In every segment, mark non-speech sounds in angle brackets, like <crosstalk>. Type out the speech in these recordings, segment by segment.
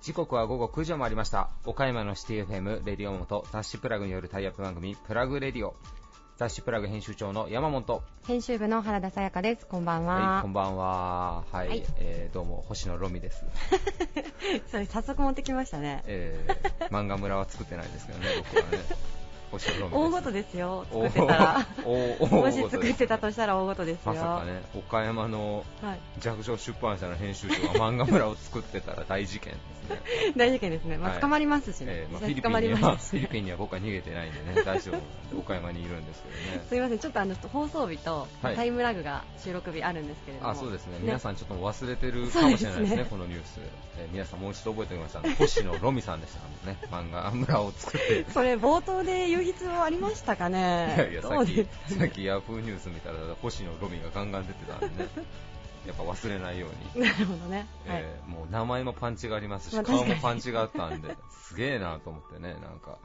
時刻は午後9時を回りました。岡山のシティ FM レディオモと雑誌プラグによるタイアップ番組プラグレディオ。雑誌プラグ編集長の山本。編集部の原田さやかです。こんばんは、はいこんばんは。はい、はい。えーどうも星野ロミです、<laughs> それ早速持ってきましたね。えー、漫画村は作ってないですけどね僕はね星野ロミです。大事ですよ。作ってたら。もし作ってたとしたら大事ですよ。まさかね岡山のはい、弱小出版社の編集長が漫画村を作ってたら大事件ですね。<laughs> 大事件ですね、まあ、はい捕まりますしね、えーまあ、フィリピンには僕は逃げてないんでね。大丈夫。岡山にいるんですけどね。すみません、ちょっとあの放送日とはい。タイムラグが収録日あるんですけれども、あそうですね。ね。皆さんちょっと忘れてるかもしれないですねこのニュース、えー皆さんもう一度覚えておきました星野ロミさんでしたね。漫画村を作って。それ冒頭で言う必要ありましたかね、いやいやどさっきさっきヤフーニュース見たら星野ロミがガンガン出てたんでね。<laughs> やっぱ忘れないように、なるほどね、はい。えーもう名前もパンチがありますしまあ顔もパンチがあったんですげえなと思ってねなんか。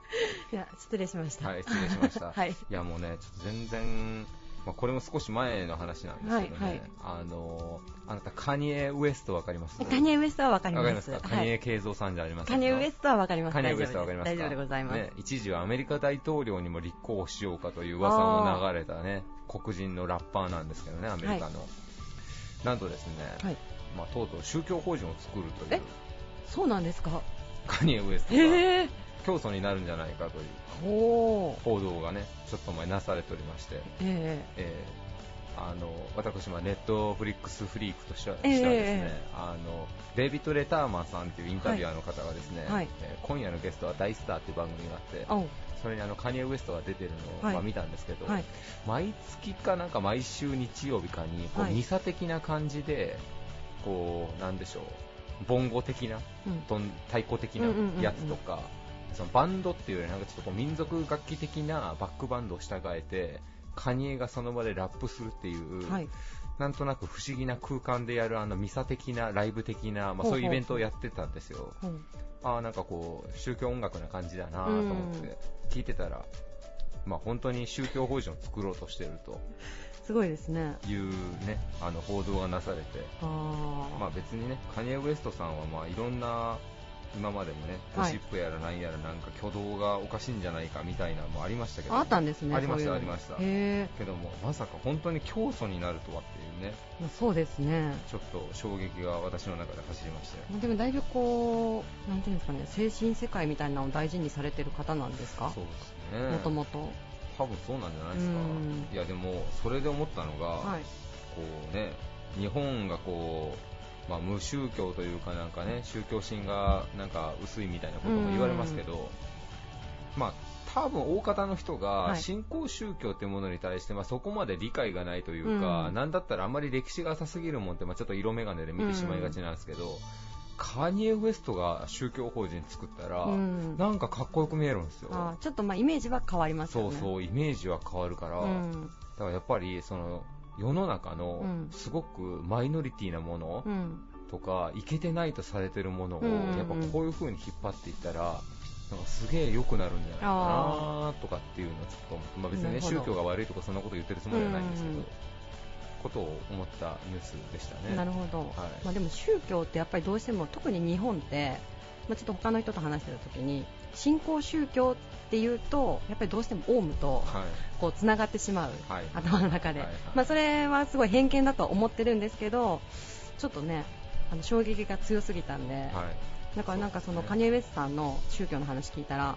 いや失礼しました、はい失礼しました、はい。<laughs> いやもうねちょっと全然、まあ、これも少し前の話なんですけどね、はいはい。あのあなたカニエ・ウエストわかります？カニエ・ウエストはわかりわかりまますカニエ慶三さんじゃありませんカニエ・ウエストはわかります。カニエ・ウエストわかりますか？大丈夫でございます、ね、一時はアメリカ大統領にも立候補しようかという噂も流れたね黒人のラッパーなんですけどねアメリカの、なんとですね、はい。まあ、とうとう宗教法人を作るという。え？そうなんですか？カニエ・ウエストが。へえ教祖になるんじゃないかという報道がねちょっと前なされておりまして、ええ。ーあの私はネットフリックスフリークとしては,、ですね、あのデイビッド・レターマンさんというインタビュアーの方がですね、はい。えー今夜のゲストは大スターという番組があってそれにあのカニエ・ウエストが出てるのを、はい。まあ、見たんですけど、はい。毎月かなんか毎週日曜日かにこう、はい。ミサ的な感じでこうなんでしょうボンゴ的なうん。太鼓的なやつとか、そのバンドっていうよりなんかちょっとこう民族楽器的なバックバンドを従えてカニエがその場でラップするっていう、はい。なんとなく不思議な空間でやるあのミサ的なライブ的な、まあ、ほうほう。そういうイベントをやってたんですよ。う。んああなんかこう宗教音楽な感じだなと思って聞いてたら、まあ本当に宗教法人を作ろうとしてると。<laughs> すごいですね。いうねあの報道がなされて、あー、まあ別にねカニエ・ウエストさんはまあいろんな今までもねゴはい。シップやらなんやらなんか挙動がおかしいんじゃないかみたいなのもありましたけど。あったんですねありましたありました。けどもまさか本当に教祖になるとはっていうね。まあそうですね。ちょっと衝撃が私の中で走りましたよまあでもだいぶこうなんていうんですかね精神世界みたいなのを大事にされてる方なんですか？そうですね。もともと。多分そうなんじゃないですか。うん。いやでもそれで思ったのが、はい。こうね日本がこう、まあ、無宗教というかなんかね宗教心がなんか薄いみたいなことも言われますけど、まあ多分大方の人がはい。新興宗教っていうものに対して、まあ、そこまで理解がないというか、うん。なんだったらあんまり歴史が浅すぎるもんって、まあ、ちょっと色眼鏡で見てしまいがちなんですけど、カニエ・ウエストが宗教法人作ったら、うん。なんかかっこよく見えるんですよ。あーちょっとまあイメージは変わりますよね。そうそうイメージは変わるから、うん。だからやっぱりその世の中のうん。すごくマイノリティなものうん。とか、いけてないとされてるものを、やっぱこういう風に引っ張っていったらなんかすげえ良くなるんじゃないかなとかっていうのをちょっとまあ、別にね宗教が悪いとかそんなこと言ってるつもりはないんですけど、うんうん。ことを思ったニュースでしたね。なるほど、はい。まあ、でも宗教ってやっぱりどうしても特に日本って、まあ、ちょっと他の人と話してた時に新興宗教っていうとやっぱりどうしてもオウムとはい。こうつながってしまう、はい。頭の中で、はい。はい。まあ、それはすごい偏見だとは思ってるんですけどちょっとねあの衝撃が強すぎたんで、はい。だからなんかそのカニエ・ウエストさんの宗教の話聞いたらあ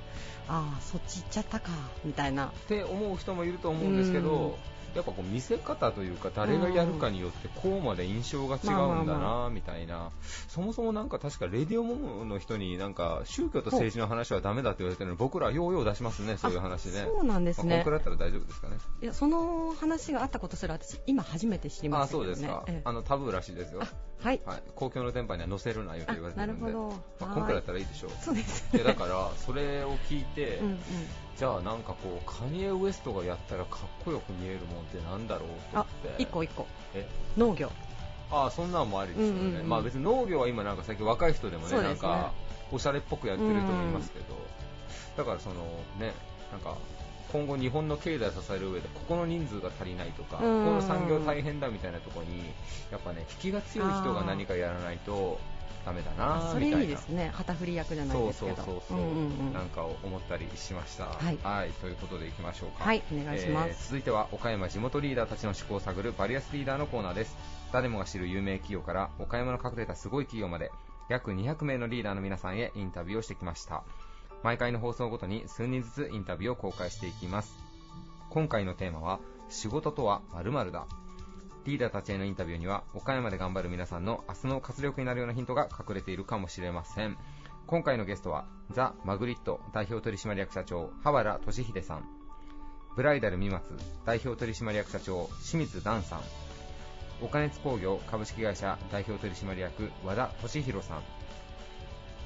あそっち行っちゃったかみたいな。って思う人もいると思うんですけど、やっぱこう見せ方というか誰がやるかによってこうまで印象が違うんだなみたいな、そもそもなんか確かレディオモモの人になんか宗教と政治の話はダメだって言われてるのに僕らようよう出しますねそういう話ね。そうなんですねまあだったら大丈夫ですかね。いやその話があったことすら私今初めて知りまあしたねそうですか、ええあのタブーらしいですよ。はい。はい、公共の電波には載せるなよと言われてるんで、あなるほど。まあ、はいこんくらいだったらいいでしょう。そうですでだからそれを聞いて、うんうん。じゃあなんかこうカニエ・ウエストがやったらかっこよく見えるもんってなんだろうと思あって。一個一個。え？農業。ああそんなんもありですよね、うんうんうん。まあ別に農業は今なんか最近若い人でもねね。なんかおしゃれっぽくやってる人もいますけど、だからそのねなんか今後日本の経済を支える上でここの人数が足りないとか、こうんの産業大変だみたいなところにやっぱね引きが強い人が何かやらないとダメだなそれみたいないいですね旗振り役じゃないそうですけどそうそうそう、んうんうんなんかを思ったりしました。はいということでいきましょうか。はいお願いしますえー続いては岡山地元リーダーたちの思考を探るバリアスリーダーのコーナーです。誰もが知る有名企業から岡山の隠れたすごい企業まで約200名のリーダーの皆さんへインタビューをしてきました。毎回の放送ごとに数人ずつインタビューを公開していきます。今回のテーマは仕事とは〇〇だ。リーダーたちへのインタビューには岡山で頑張る皆さんの明日の活力になるようなヒントが隠れているかもしれません今回のゲストはザ・マグリット代表取締役社長羽原俊秀さんブライダル三松代表取締役社長清水段さん岡熱工業株式会社代表取締役和田俊弘さん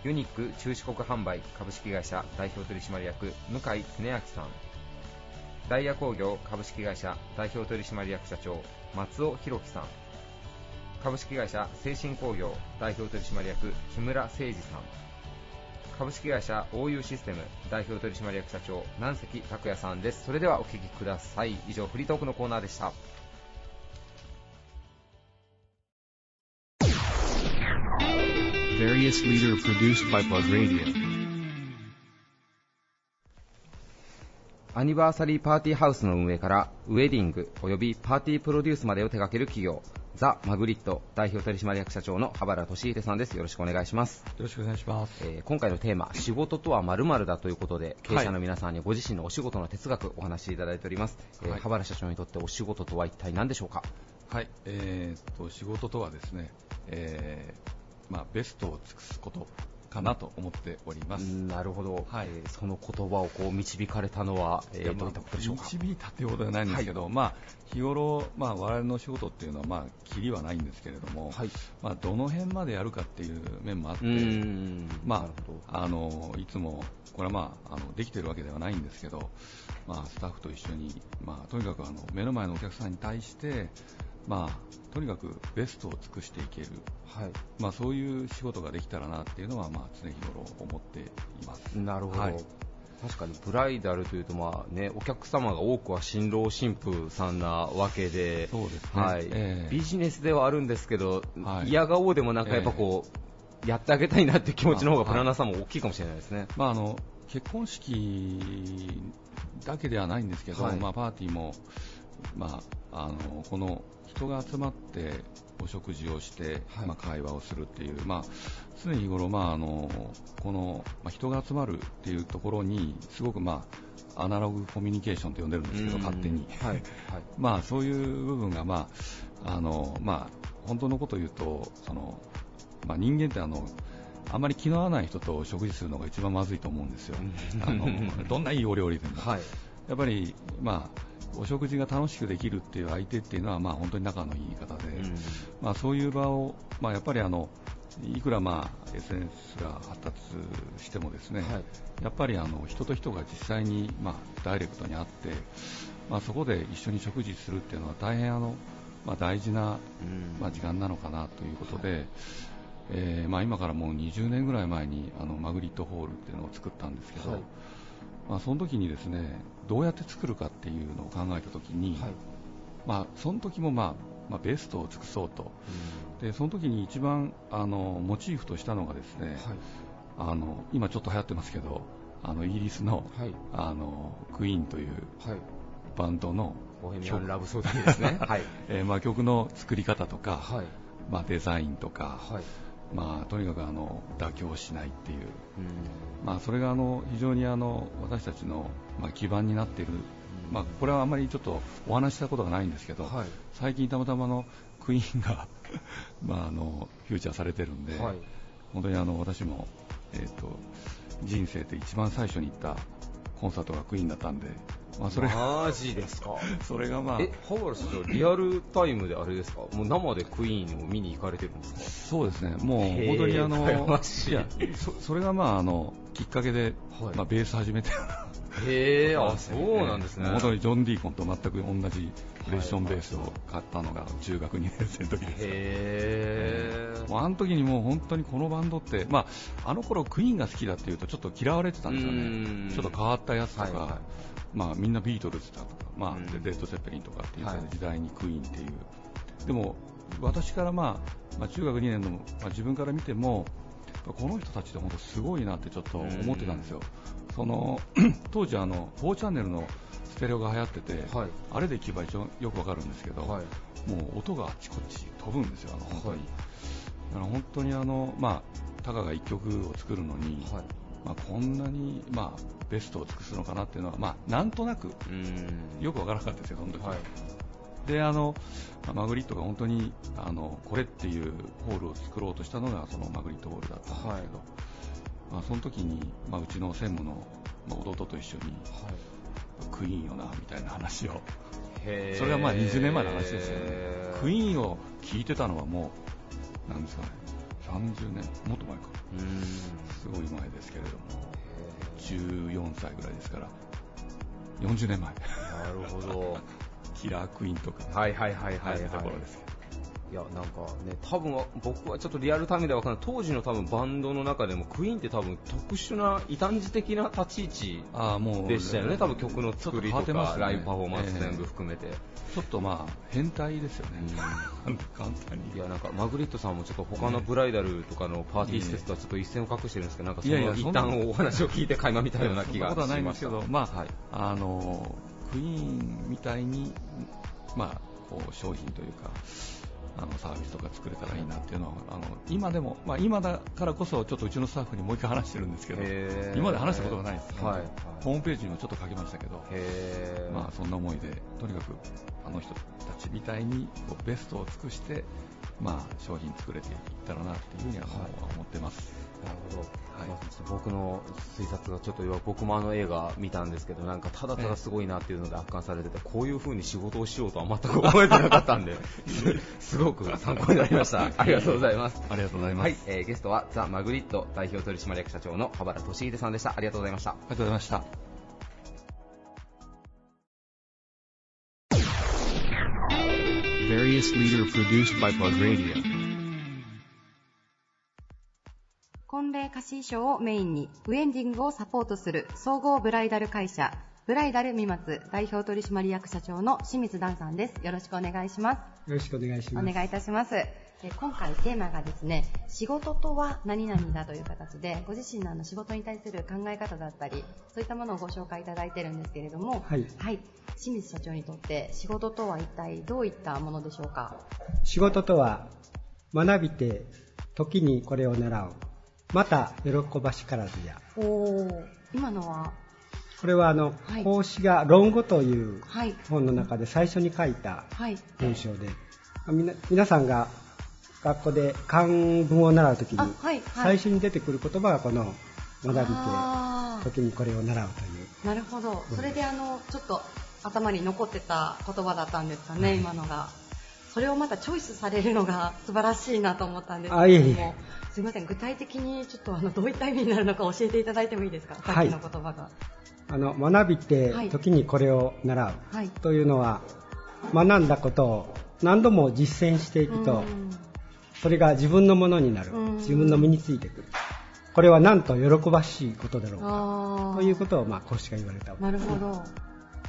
ユニック中四国販売株式会社代表取締役向井恒明さん。ダイヤ工業株式会社代表取締役社長松尾弘樹さん。株式会社精神工業代表取締役木村誠二さん。株式会社 OU システム代表取締役社長南関拓也さんです。それではお聞きください。以上フリートークのコーナーでした。Various leader produced by Buzz Radio. アニバーサリーパーティーハウスの運営からウェディングおよびパーティープロデュースまでを手掛ける企業ザ・マグリット代表取締役社長の羽原俊秀さんですよろしくお願いしますよろしくお願いします。えー今回のテーマ、仕事とは〇〇だということで、経営者の皆さんにご自身のお仕事の哲学お話しいただいております。えーはい羽原社長にとってお仕事とは一体何でしょうか？はい、えーっと仕事とはですね、えーまあベストを尽くすことかなと思っております。なるほど、はい。えーその言葉をこう導かれたのは、えーどういったことでしょうか？導いたということではないんですけど、まあ日頃まあ我々の仕事っていうのはまあキリはないんですけれども、はい。まあどの辺までやるかっていう面もあってまあ、あのいつもこれはまああのできてるわけではないんですけど、まあスタッフと一緒にまあとにかくあの目の前のお客さんに対してまあとにかくベストを尽くしていける。はい。まあ、そういう仕事ができたらなっていうのは、まあ、常日頃思っています。なるほど、はい。確かにブライダルというと、まあね、お客様が多くは新郎新婦さんなわけで、そうですね。はい。ええ。ビジネスではあるんですけど、はい。嫌顔でもなんかやっぱこう、やってあげたいなっていう気持ちの方がプランナーさんも大きいかもしれないですね。まあ、あの結婚式だけではないんですけど、はい。まあ、パーティーも、まあ、あのこの人が集まってお食事をして、はい。まあ、会話をするっていう、まあ、常日頃、まあ、あのこの、まあ、人が集まるっていうところにすごく、まあ、アナログコミュニケーションと呼んでるんですけど、うん。勝手に。はい。はい。<laughs> まあ、そういう部分が、まああのまあ、本当のことを言うとその、まあ、人間ってあのあまり気の合わない人と食事するのが一番まずいと思うんですよ、あのどんないいお料理でも、はいやっぱり、まあ、お食事が楽しくできるっていう相手っていうのは、まあ、本当に仲のいい方で、うん。まあ、そういう場を、まあ、やっぱりあのいくら、まあ、SNS が発達してもですね、はい。やっぱりあの人と人が実際に、まあ、ダイレクトに会って、まあ、そこで一緒に食事するっていうのは大変あの、まあ、大事な、うん。まあ、時間なのかなということで、えーまあ、今からもう20年ぐらい前にあのマグリットホールっていうのを作ったんですけど、はい。まあ、その時にですねどうやって作るかっていうのを考えた時に、はい。まあ、その時も、まあまあ、ベストを尽くそうと。でその時に一番あのモチーフとしたのがですね、はい。あの今ちょっと流行ってますけどあのイギリスの,、はい。あのクイーンというはい。バンドの、ボヘミアン・ラブソディですね。<laughs> はい。えーまあ、曲の作り方とか、はい。まあ、デザインとか、はい。まあ、とにかくあの妥協しないっていう、うんまあ、それがあの非常にあの私たちの、まあ、基盤になっている、まあ、これはあまりちょっとお話ししたことがないんですけど、はい。最近たまたまのクイーンが <laughs> まああのフューチャーされてるんで、はい。本当にあの私も、えー、と人生で一番最初に行ったコンサートがクイーンだったんで、まあ、それマジですか？<laughs> それがまあえ、羽原社長、リアルタイムであれですか？もう生でクイーンを見に行かれてるんですか？そうですね、もう本当にあの、いやそそれがまああのきっかけで、はい。まあ、ベース始めて、へえ、あ、そうなんですね。本当にジョン・ディーコンと全く同じプレッションベースを買ったのが中学2年生の時です。へえ。もうあの時にもう本当にこのバンドって、まあ、あの頃クイーンが好きだっていうとちょっと嫌われてたんですようん。ね、ちょっと変わったやつとか、はいはい。まあ、みんなビートルズだとか、まあレッド・セッペリンとかっていうはい。時代にクイーンっていう、でも私から、まあまあ、中学2年の、まあ、自分から見てもこの人たちって本当すごいなってちょっと思ってたんですよ、その <clears throat> 当時あの、4チャンネルのステレオが流行ってて、はい。あれで聞けば一応よくわかるんですけど、はい。もう音があっちこっち飛ぶんですよ、あの本当に。はいだから本当にあの、まあ、タカが1曲を作るのに、はい。まあ、こんなに、まあ、ベストを尽くすのかなっていうのは、まあ、なんとなくうん。よくわからなかったですよ、その時。はいであのマグリットが本当にあのこれっていうホールを作ろうとしたのがそのマグリットホールだったんですけど、はい。まあ、その時に、まあ、うちの専務の、まあ、弟と一緒にクイーンよなみたいな話を。それはまあ20年前の話ですよね。クイーンを聞いてたのはもうなんですかね30年もっと前か。うん。すごい前ですけれども。14歳ぐらいですから40年前。なるほどキラークイーンとか。はいはいはいはい入るところはいですけどいやなんかね多分は僕はちょっとリアルタイムでは分からない。当時の多分バンドの中でもクイーンって多分特殊な異端児的な立ち位置ああもうでしたよね。多分曲の作りとか、ねライブパフォーマンス全部え含めて、えちょっとまあ変態ですよね。簡単に。いやなんかマグリットさんもちょっと他のブライダルとかのパーティー施設とはちょっと一線を画してるんですけどなんかその一旦お話を聞いて垣間見たような気がしますけど、まあはい。あのクイーンみたいに、まあ、こう商品というかあのサービスとか作れたらいいなっていうのはあの今でも、まあ、今だからこそちょっとうちのスタッフにもう一回話してるんですけど今まで話したことがないです、はいホームページにもちょっと書きましたけど、まあ、そんな思いでとにかくあの人たちみたいにこうベストを尽くして、まあ、商品作れていったらなっていうふうにははい。思ってます。なるほど、はい。まあちょっと僕の推察がちょっと要は僕もあの映画見たんですけどなんかただただすごいなっていうので圧巻されててこういう風に仕事をしようとは全く思えてなかったんで <laughs> すごく参考になりました。ありがとうございます。ありがとうございます。はい、えーゲストはザ・マグリット代表取締役社長の羽原俊秀さんでした。ありがとうございました。ありがとうございました。婚礼貸衣装をメインにウェンディングをサポートする総合ブライダル会社ブライダル三松代表取締役社長の清水段さんです。よろしくお願いします。よろしくお願いします。お願いいたします。え今回テーマがですね仕事とは何々だという形でご自身のあの仕事に対する考え方だったりそういったものをご紹介いただいてるんですけれどもはい。清水社長にとって仕事とは一体どういったものでしょうか？仕事とは、学びて、時にこれを習う。また、喜ばしからずや。おお今のは？これは、あのはい、孔子が論語というはい。本の中で最初に書いたはい。文章で、みな皆さんが学校で漢文を習うときにあ、はいはい。最初に出てくる言葉がこの、学びあて、時にこれを習うという。ーなるほど。それであのちょっと頭に残ってた言葉だったんですかね、今のが。それをまたチョイスされるのが素晴らしいなと思ったんですけあいえいれどもえすみません。具体的にちょっとあのどういった意味になるのか教えていただいてもいいですか？さっきはいの言葉が。あの、学びてはい、時にこれを習う。はい。というのは、学んだことを何度も実践していくと、うん。それが自分のものになる。うん。自分の身についてくる。これはなんと喜ばしいことだろうか。ということを、まあ、講師が言われたわけなるほど。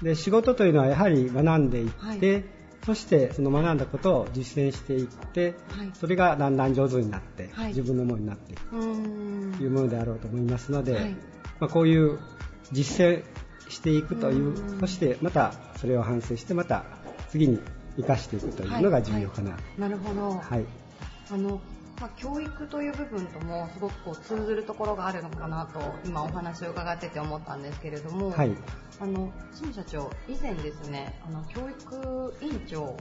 で、仕事というのはやはり学んでいって、はいそしてその学んだことを実践していって、はい。それがだんだん上手になって、はい。自分のものになっていくというものであろうと思いますので、はいまあ、こういう実践していくといううん。そしてまたそれを反省してまた次に生かしていくというのが重要かな。なるほど、はい。あのまあ、教育という部分ともすごくこう通ずるところがあるのかなと今お話を伺ってて思ったんですけれども、はい。あの清水社長以前ですねあの教育委員長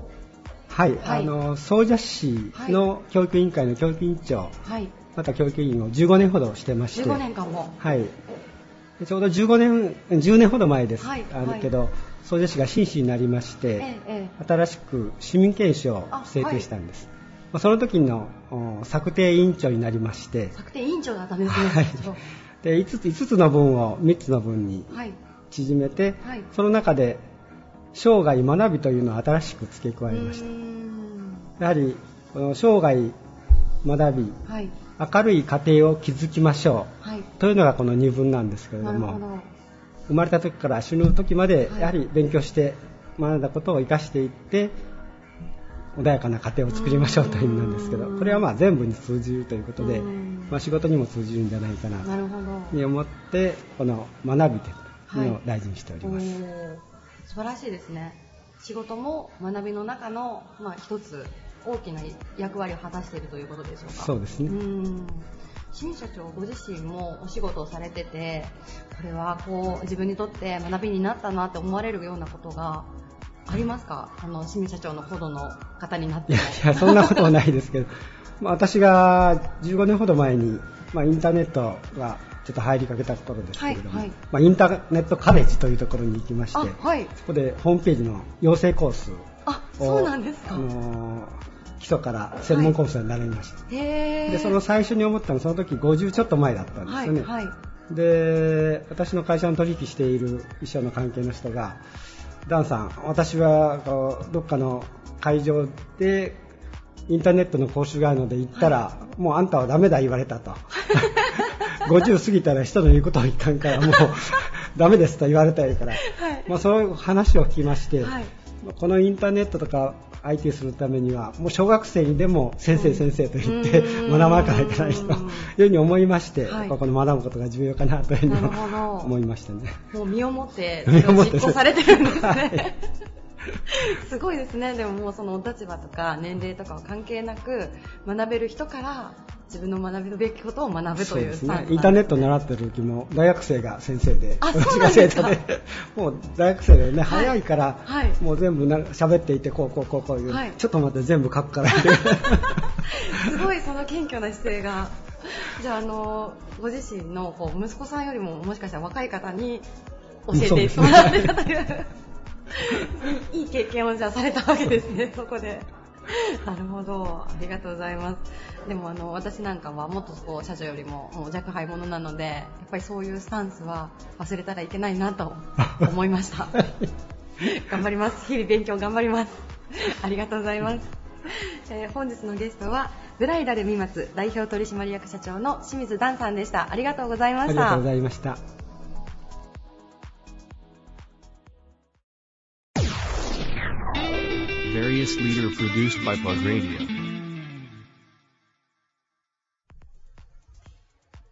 はい、はい。あの総社市の教育委員会の教育委員長、はい。また教育委員を15年ほどしてまして、15年間も。はい、でちょうど15年、10年ほど前です、はい。あるはい。けど、総社市が新市になりまして、えええ新しく市民憲章を制定したんです。まあその時のお策定委員長になりまして。え、策定委員長だったんですね、はい。で 5, つ5つの文を3つの文にはい。縮めて、はい。その中で生涯学びというのを新しく付け加えました。やはりこの生涯学び、はい。明るい家庭を築きましょはい。うというのがこの二文なんですけれども、生まれた時から死ぬ時まではい。やはり勉強して学んだことを生かしていって穏やかな家庭を作りましょうという意味なんですけどうんこれはまあ全部に通じるということでうんまあ仕事にも通じるんじゃないかななるほど。に思ってこの学び手というのを大事にしております、おー素晴らしいですね。仕事も学びの中の、まあ、一つ大きな役割を果たしているということでしょうか。そうですねん新社長ご自身もお仕事をされてて、これはこう自分にとって学びになったなって思われるようなことがありますか？あの、新社長のほどの方になってもいや。いやそんなことはないですけど、まあ、私が15年ほど前に、まあ、インターネットがちょっと入りかけた頃ですけれども、はいはいまあ、インターネットカレッジというところに行きまして、あ、はい。そこでホームページの養成コースあ、をそうなんですか。あのー基礎から専門コースに習いました、へーでその最初に思ったのはその時50ちょっと前だったんですはい、よね、はい。で私の会社の取引している一緒の関係の人がダンさん私はどっかの会場でインターネットの講習があるので行ったら、もうあんたはダメだ言われたと。<laughs> 50過ぎたら人の言うことをいかんからもうダメですと言われたやから、はい。まあ、そういう話を聞きまして、はいこのインターネットとか IT するためにはもう小学生にでも先生先生と言ってうん。学ばなきゃいけないというふうに思いまして、はい。ここの学ぶことが重要かなというふうに思いましたね。もう身をもって実行されてるんですはねい。<laughs> すごいですね。でももうそのお立場とか年齢とかは関係なく学べる人から自分の学ぶべきことを学ぶというスタンスなんですね。インターネット習ってる時も大学生が先生で、私が生徒で、<laughs> もう大学生でね、はい。早いから、はい。もう全部な喋っていて、こうこうこうこういう、はい。ちょっと待って全部書くから。っ <laughs> てすごいその謙虚な姿勢が。じゃあ、あの、ご自身のこう息子さんよりももしかしたら若い方に教えてもらってたという、<laughs> いい経験をじゃあされたわけですね、<laughs> そこで。<laughs> なるほど、ありがとうございます。でもあの私なんかはもっとこう社長よりももう若輩者なので、やっぱりそういうスタンスは忘れたらいけないなと思いました。頑張ります。日々勉強頑張ります。ありがとうございます。えー本日のゲストはブライダル三松代表取締役社長の清水段さんでした。ありがとうございましたありがとうご。ざいました。Various leader produced by Plug Radio.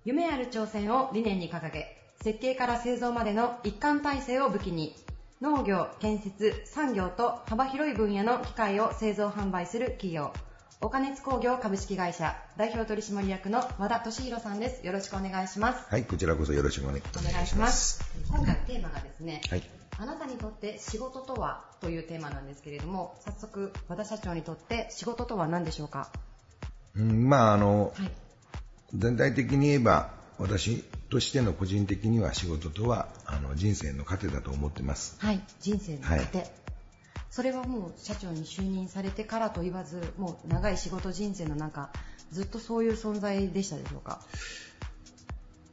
夢ある挑戦を理念に掲げ、設計から製造までの一貫体制を武器に、農業、建設、産業と幅広い分野の機械を製造販売する企業、岡熱工業株式会社代表取締役の和田俊弘さんです。よろしくお願いします。はい、こちらこそよろしくお願いお願いします。今回テーマがですね、はい。あなたにとって仕事とはというテーマなんですけれども、早速和田社長にとって仕事とは何でしょうか？うん、まあ、あの、はい。全体的に言えば、私としての個人的には仕事とは、あの、人生の糧だと思ってます。はい、人生の糧、はいそれはもう社長に就任されてからと言わずもう長い仕事人生の中ずっとそういう存在でしたでしょうか？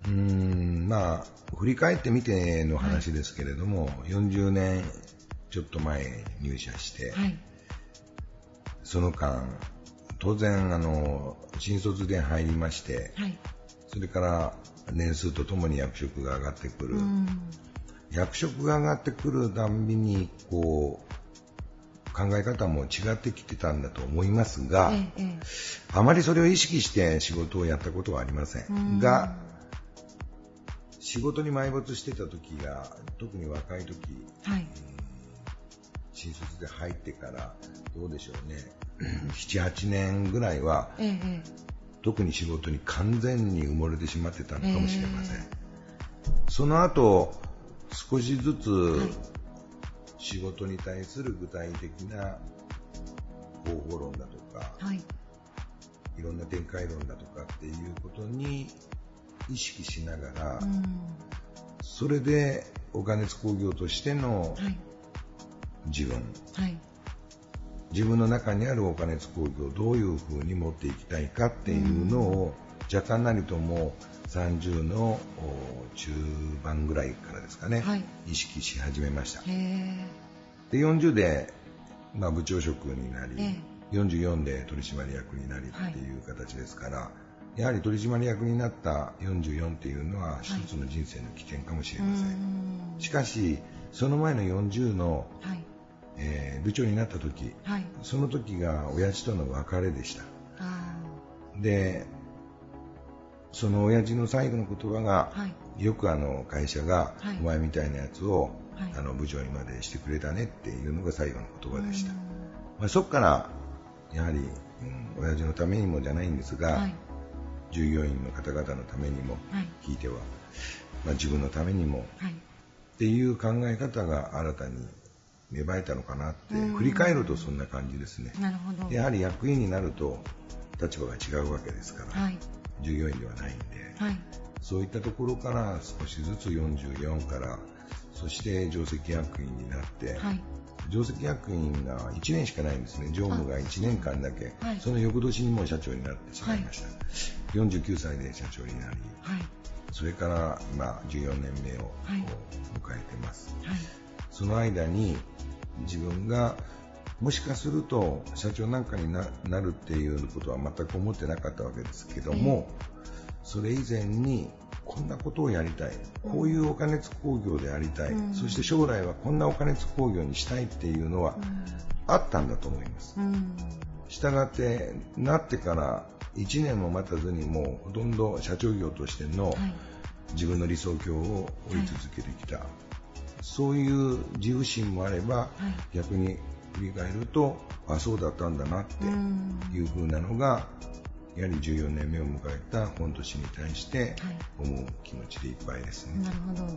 うーん、まあ、振り返ってみての話ですけれども、40年ちょっと前入社して、はい。その間、当然、あの、新卒で入りまして、はい。それから年数とともに役職が上がってくる。うん。役職が上がってくるたんびに、こう、考え方も違ってきてたんだと思いますが、えええあまりそれを意識して仕事をやったことはありませうんん。が、仕事に埋没してた時が、特に若い時、えはい。新卒で入ってから、どうでしょうね、7、8年ぐらいは、えええ特に仕事に完全に埋もれてしまってたのかもしれません。へその後、少しずつはい。仕事に対する具体的な方法論だとか、えはい。いろんな展開論だとかっていうことに意識しながら、うん。それでお金津工業としてのはい。自分、はい。自分の中にあるお金津工業をどういうふうに持っていきたいかっていうのを、若干なりとも30のお中盤ぐらいからですかね、はい。意識し始めました。で40で、まあ、部長職になり、え44で取締役になりっていう形ですから、やはり取締役になった44っていうのは一つの人生の起点かもしれません、うん。しかしその前の40の、はい。えー部長になった時はい。その時が親父との別れでした。あでその親父の最後の言葉が、ーはい。よくあの会社が、はい。お前みたいなやつを、はい。あの部長にまでしてくれたねっていうのが最後の言葉でした、うん。まあ、そこからやはり、うん、親父のためにもじゃないんですが、はい従業員の方々のためにも、はい。ひいては、まあ、自分のためにもはい。っていう考え方が新たに芽生えたのかなってうん。振り返るとそんな感じですね。なるほど。やはり役員になると立場が違うわけですから、はい。従業員ではないんで、はい。そういったところから少しずつ44からそして上席役員になって、はい上席役員が1年しかないんですね。常務が1年間だけ、はい。その翌年にもう社長になってしまいました、49歳で社長になりはい。それから今14年目を迎えてます、はい。その間に自分がもしかすると社長なんかにななるっていうことは全く思ってなかったわけですけども、それ以前にこんなことをやりたい、こういうお金津工業でありたい、うん。そして将来はこんなお金津工業にしたいっていうのはあったんだと思います。うん。したがってなってから1年も待たずにもうほとんど社長業としてのはい。自分の理想郷を追い続けてきた、そういう自負心もあれば、はい。逆に振り返るとあそうだったんだなってうん。いう風なのがやはり14年目を迎えた本年に対してはい。思う気持ちでいっぱいですね。なるほど。はい。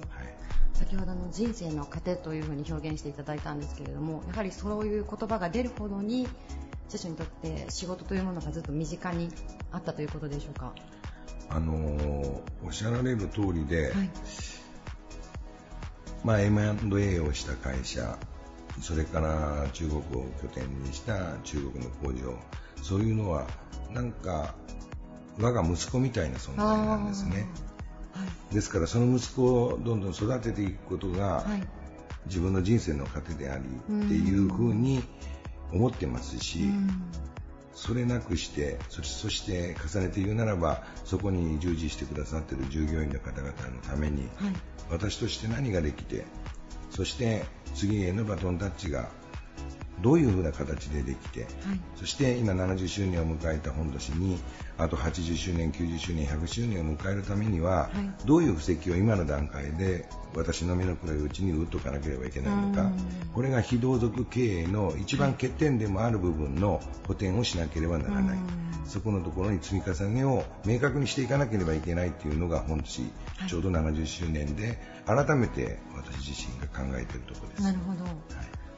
先ほどの人生の糧というふうに表現していただいたんですけれどもやはりそういう言葉が出るほどに社長にとって仕事というものがずっと身近にあったということでしょうか？あのーおっしゃられる通りで、はい。まあ、M&A をした会社それから中国を拠点にした中国の工場そういうのはなんか我が息子みたいな存在なんですね。はいですからその息子をどんどん育てていくことがはい。自分の人生の糧でありっていうふうに思ってますし、うん。それなくしてそそして重ねて言うならばそこに従事してくださっている従業員の方々のためにはい。私として何ができてそして次へのバトンタッチがどういうふうな形でできてはい。そして今70周年を迎えた本年にあと80周年、90周年、100周年を迎えるためには、はい。どういう布石を今の段階で私の目の黒いうちに打っておかなければいけないのか。うん。これが非同族経営の一番欠点でもある部分の補填をしなければならない。うん。そこのところに積み重ねを明確にしていかなければいけないというのが本年はい。ちょうど70周年で改めて私自身が考えているところです。なるほど。はい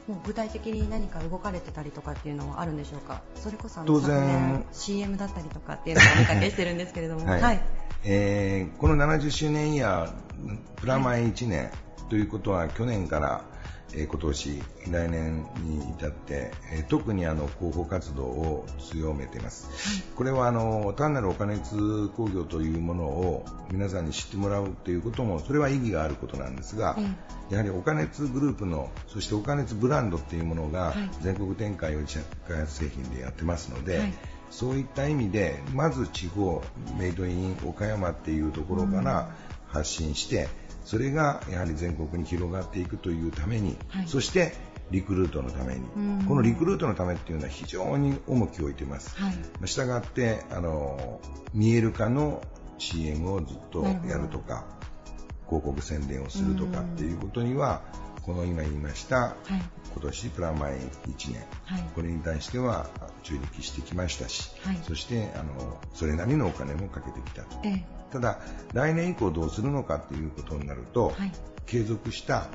もう具体的に何か動かれてたりとかっていうのはあるんでしょうか？それこそあの当然。昨年 CM だったりとかっていうのをお見かけしてるんですけれども。はい。はい。えーこの70周年イヤープラマイ1年ということは去年から、えー今年来年に至って、えー特にあの広報活動を強めています、これはあの単なるお金津工業というものを皆さんに知ってもらうということもそれは意義があることなんですが、やはりお金津グループのそしてお金津ブランドっていうものがはい。全国展開を開発製品でやってますので、はい。そういった意味でまず地方メイドイン岡山っていうところから発信して、それがやはり全国に広がっていくというために、はい。そしてリクルートのために、うん。このリクルートのためっていうのは非常に重きを置いています。はい。したがってあの見える化の CM をずっとやるとか広告宣伝をするとかっていうことにはこの今言いましたはい。今年プラマイ1年。はい。これに対しては注力してきましたし、はい。そしてあのそれなりのお金もかけてきたと。ええ。ただ来年以降どうするのかっていうことになると、はい。継続した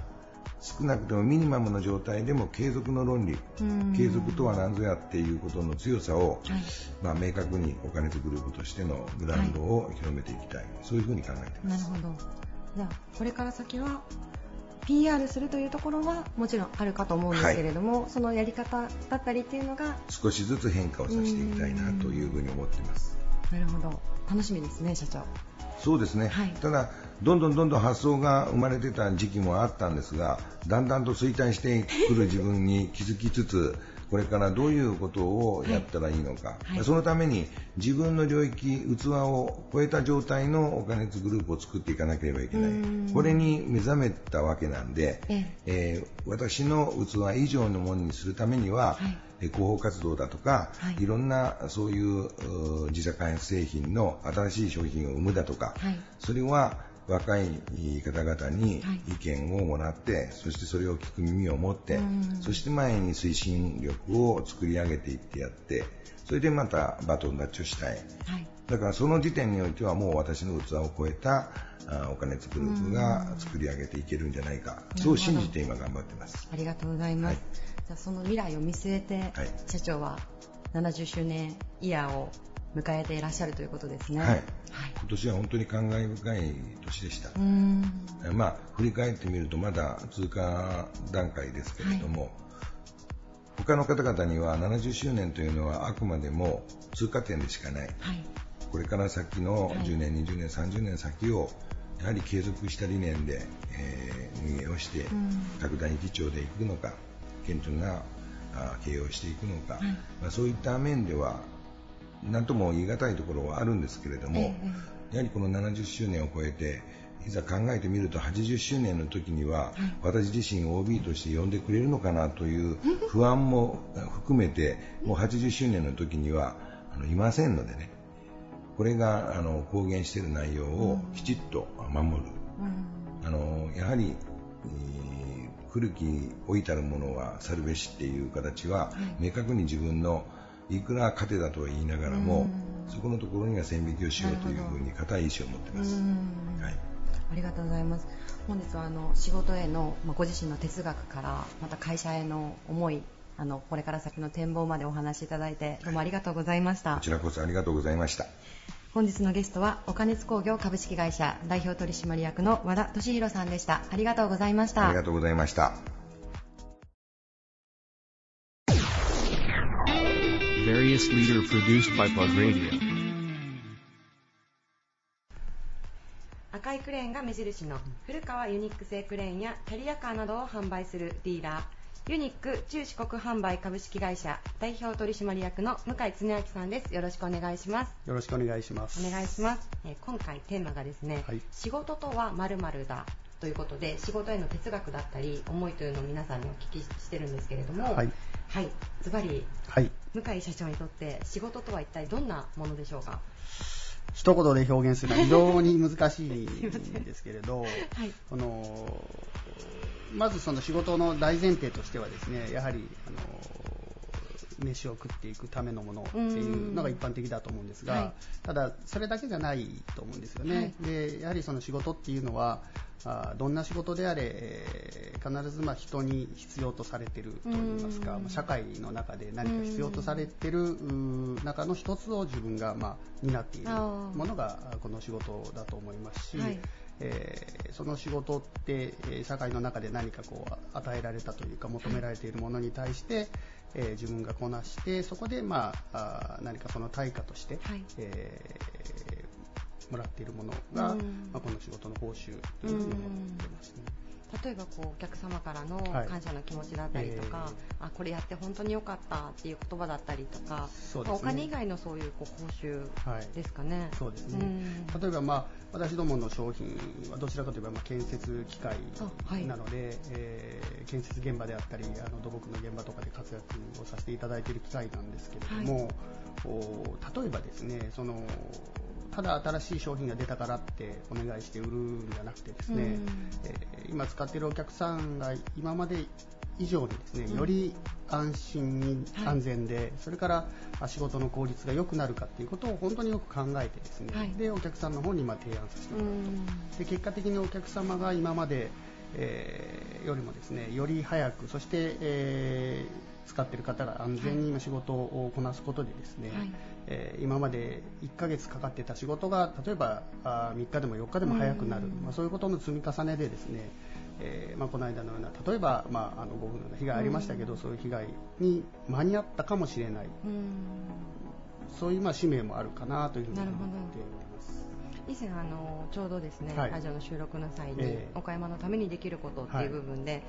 少なくともミニマムの状態でも継続の論理うん。継続とは何ぞやっていうことの強さを、はい。まあ、明確にお金とグループとしてのブランドを広めていきたい、そういうふうに考えています。なるほど。じゃあこれから先は PR するというところはもちろんあるかと思うんですけれども、そのやり方だったりっていうのが少しずつ変化をさせていきたいなというふうに思っています。なるほど。楽しみですね社長。そうですね、はい。ただどんどんどんどん発想が生まれてた時期もあったんですがだんだんと衰退してくる自分に気づきつつこれからどういうことをやったらいいのか、はい。そのために自分の領域、器を超えた状態のお金津グループを作っていかなければいけない。うん、これに目覚めたわけなんで、ええ。ー私の器以上のものにするためには、はい。えー広報活動だとか、はい。い、ろんなそういうう自社開発製品の新しい商品を生むだとか、はい。それは若い方々にはい。意見をもらって、そしてそれを聞く耳を持ってうん、そして前に推進力を作り上げていってやって、それでまたバトンタッチをしたい。はい。だからその時点においてはもう私の器を超えたあお金作るグループが作り上げていけるんじゃないか、そう信じて今頑張ってます。ありがとうございます、はい。じゃあその未来を見据えて、はい。社長は70周年イヤーを迎えていらっしゃるということですね。はい。はい。今年は本当に感慨深い年でした。うー。ん。まあ、振り返ってみるとまだ通過段階ですけれども、他の方々には70周年というのはあくまでも通過点でしかない。はい。これから先のはい。10年、20年、30年先をやはり継続した理念で、えー運営をしてん。拡大基調でいくのか顕著なあ経営をしていくのか、はい。まあ、そういった面では何とも言い難いところはあるんですけれども、えやはりこの70周年を超えていざ考えてみると80周年の時には、私自身を OB として呼んでくれるのかなという不安も含めてもう80周年の時にはあのいませんのでねこれがあの公言している内容をきちっと守る、あのやはり、えー古き老いたるものは去るべしっていう形は、明確に自分のいくら糧だとは言いながらも、そこのところには線引きをしようというふうに固い意志を持ってます。うん。はい。ありがとうございます。本日はあの仕事への、まあ、ご自身の哲学からまた会社への思いあのこれから先の展望までお話しいただいてどうもありがとうございました。こちらこそありがとうございました。本日のゲストは岡熱工業株式会社代表取締役の和田俊弘さんでした。ありがとうございました。ありがとうございました。Various leader produced by Plug Radio. 赤いクレーンが目印の古川ユニック製クレーンやキャリアカーなどを販売するディーラーユニック中四国販売株式会社代表取締役の向井恒明さんです。よろしくお願いします。よろしくお願いします。お願いします、えー今回テーマがですね、はい。仕事とは〇〇だということで仕事への哲学だったり思いというのを皆さんにお聞きしてるんですけれどもはい。はい。ズバリはい。向井社長にとって仕事とは一体どんなものでしょうか？一言で表現するのは非常に難しいんですけれど、<laughs> はいこのまずその仕事の大前提としてはですね、やはりあの飯を食っていくためのものっていうのが一般的だと思うんですが、はい。ただそれだけじゃないと思うんですよね。はい。でやはりその仕事っていうのはあどんな仕事であれ、えー必ずまあ人に必要とされてるといいますか、社会の中で何か必要とされてる中の一つを自分がまあ担っているものがこの仕事だと思いますし、はい。えーその仕事ってえー社会の中で何かこう与えられたというか求められているものに対して、えー自分がこなしてそこで、まあ、何かその対価として、はい。えーもらっているものが、うん。まあ、この仕事の報酬というふうに思ってますね。例えばこうお客様からのはい。感謝の気持ちだったりとか、あこれやって本当に良かったっていう言葉だったりとか、そうですね。まあお金以外のそういうこう報酬はいですかね。そうですね、うん。例えば、まあ、私どもの商品はどちらかといえば、まあ、建設機械なので、えー建設現場であったりあの土木の現場とかで活躍をさせていただいている機械なんですけれども、お例えばですねそのただ新しい商品が出たからってお願いして売るんじゃなくてですね、うん。えー今使っているお客さんが今まで以上にですね、より安心にはい。安全で、それからあ仕事の効率が良くなるかっていうことを本当によく考えてですね、はい。でお客さんの方にまあ提案させてもらううん。で結果的にお客様が今まで、えーよりもですねより早くそして、えー使っている方が安全に仕事をこなすことでですね、はいえー今まで1ヶ月かかってた仕事が例えばあ3日でも4日でも早くなる、まあ、そういうことの積み重ねでですね、えーまあ、この間のような例えば、まあ、あの5分のような被害ありましたけど、そういう被害に間に合ったかもしれない。うん。そういうまあ使命もあるかなというふうに思って。以前あのちょうどですね、はい。ラジオの収録の際に、ええ。岡山のためにできることっていう部分で、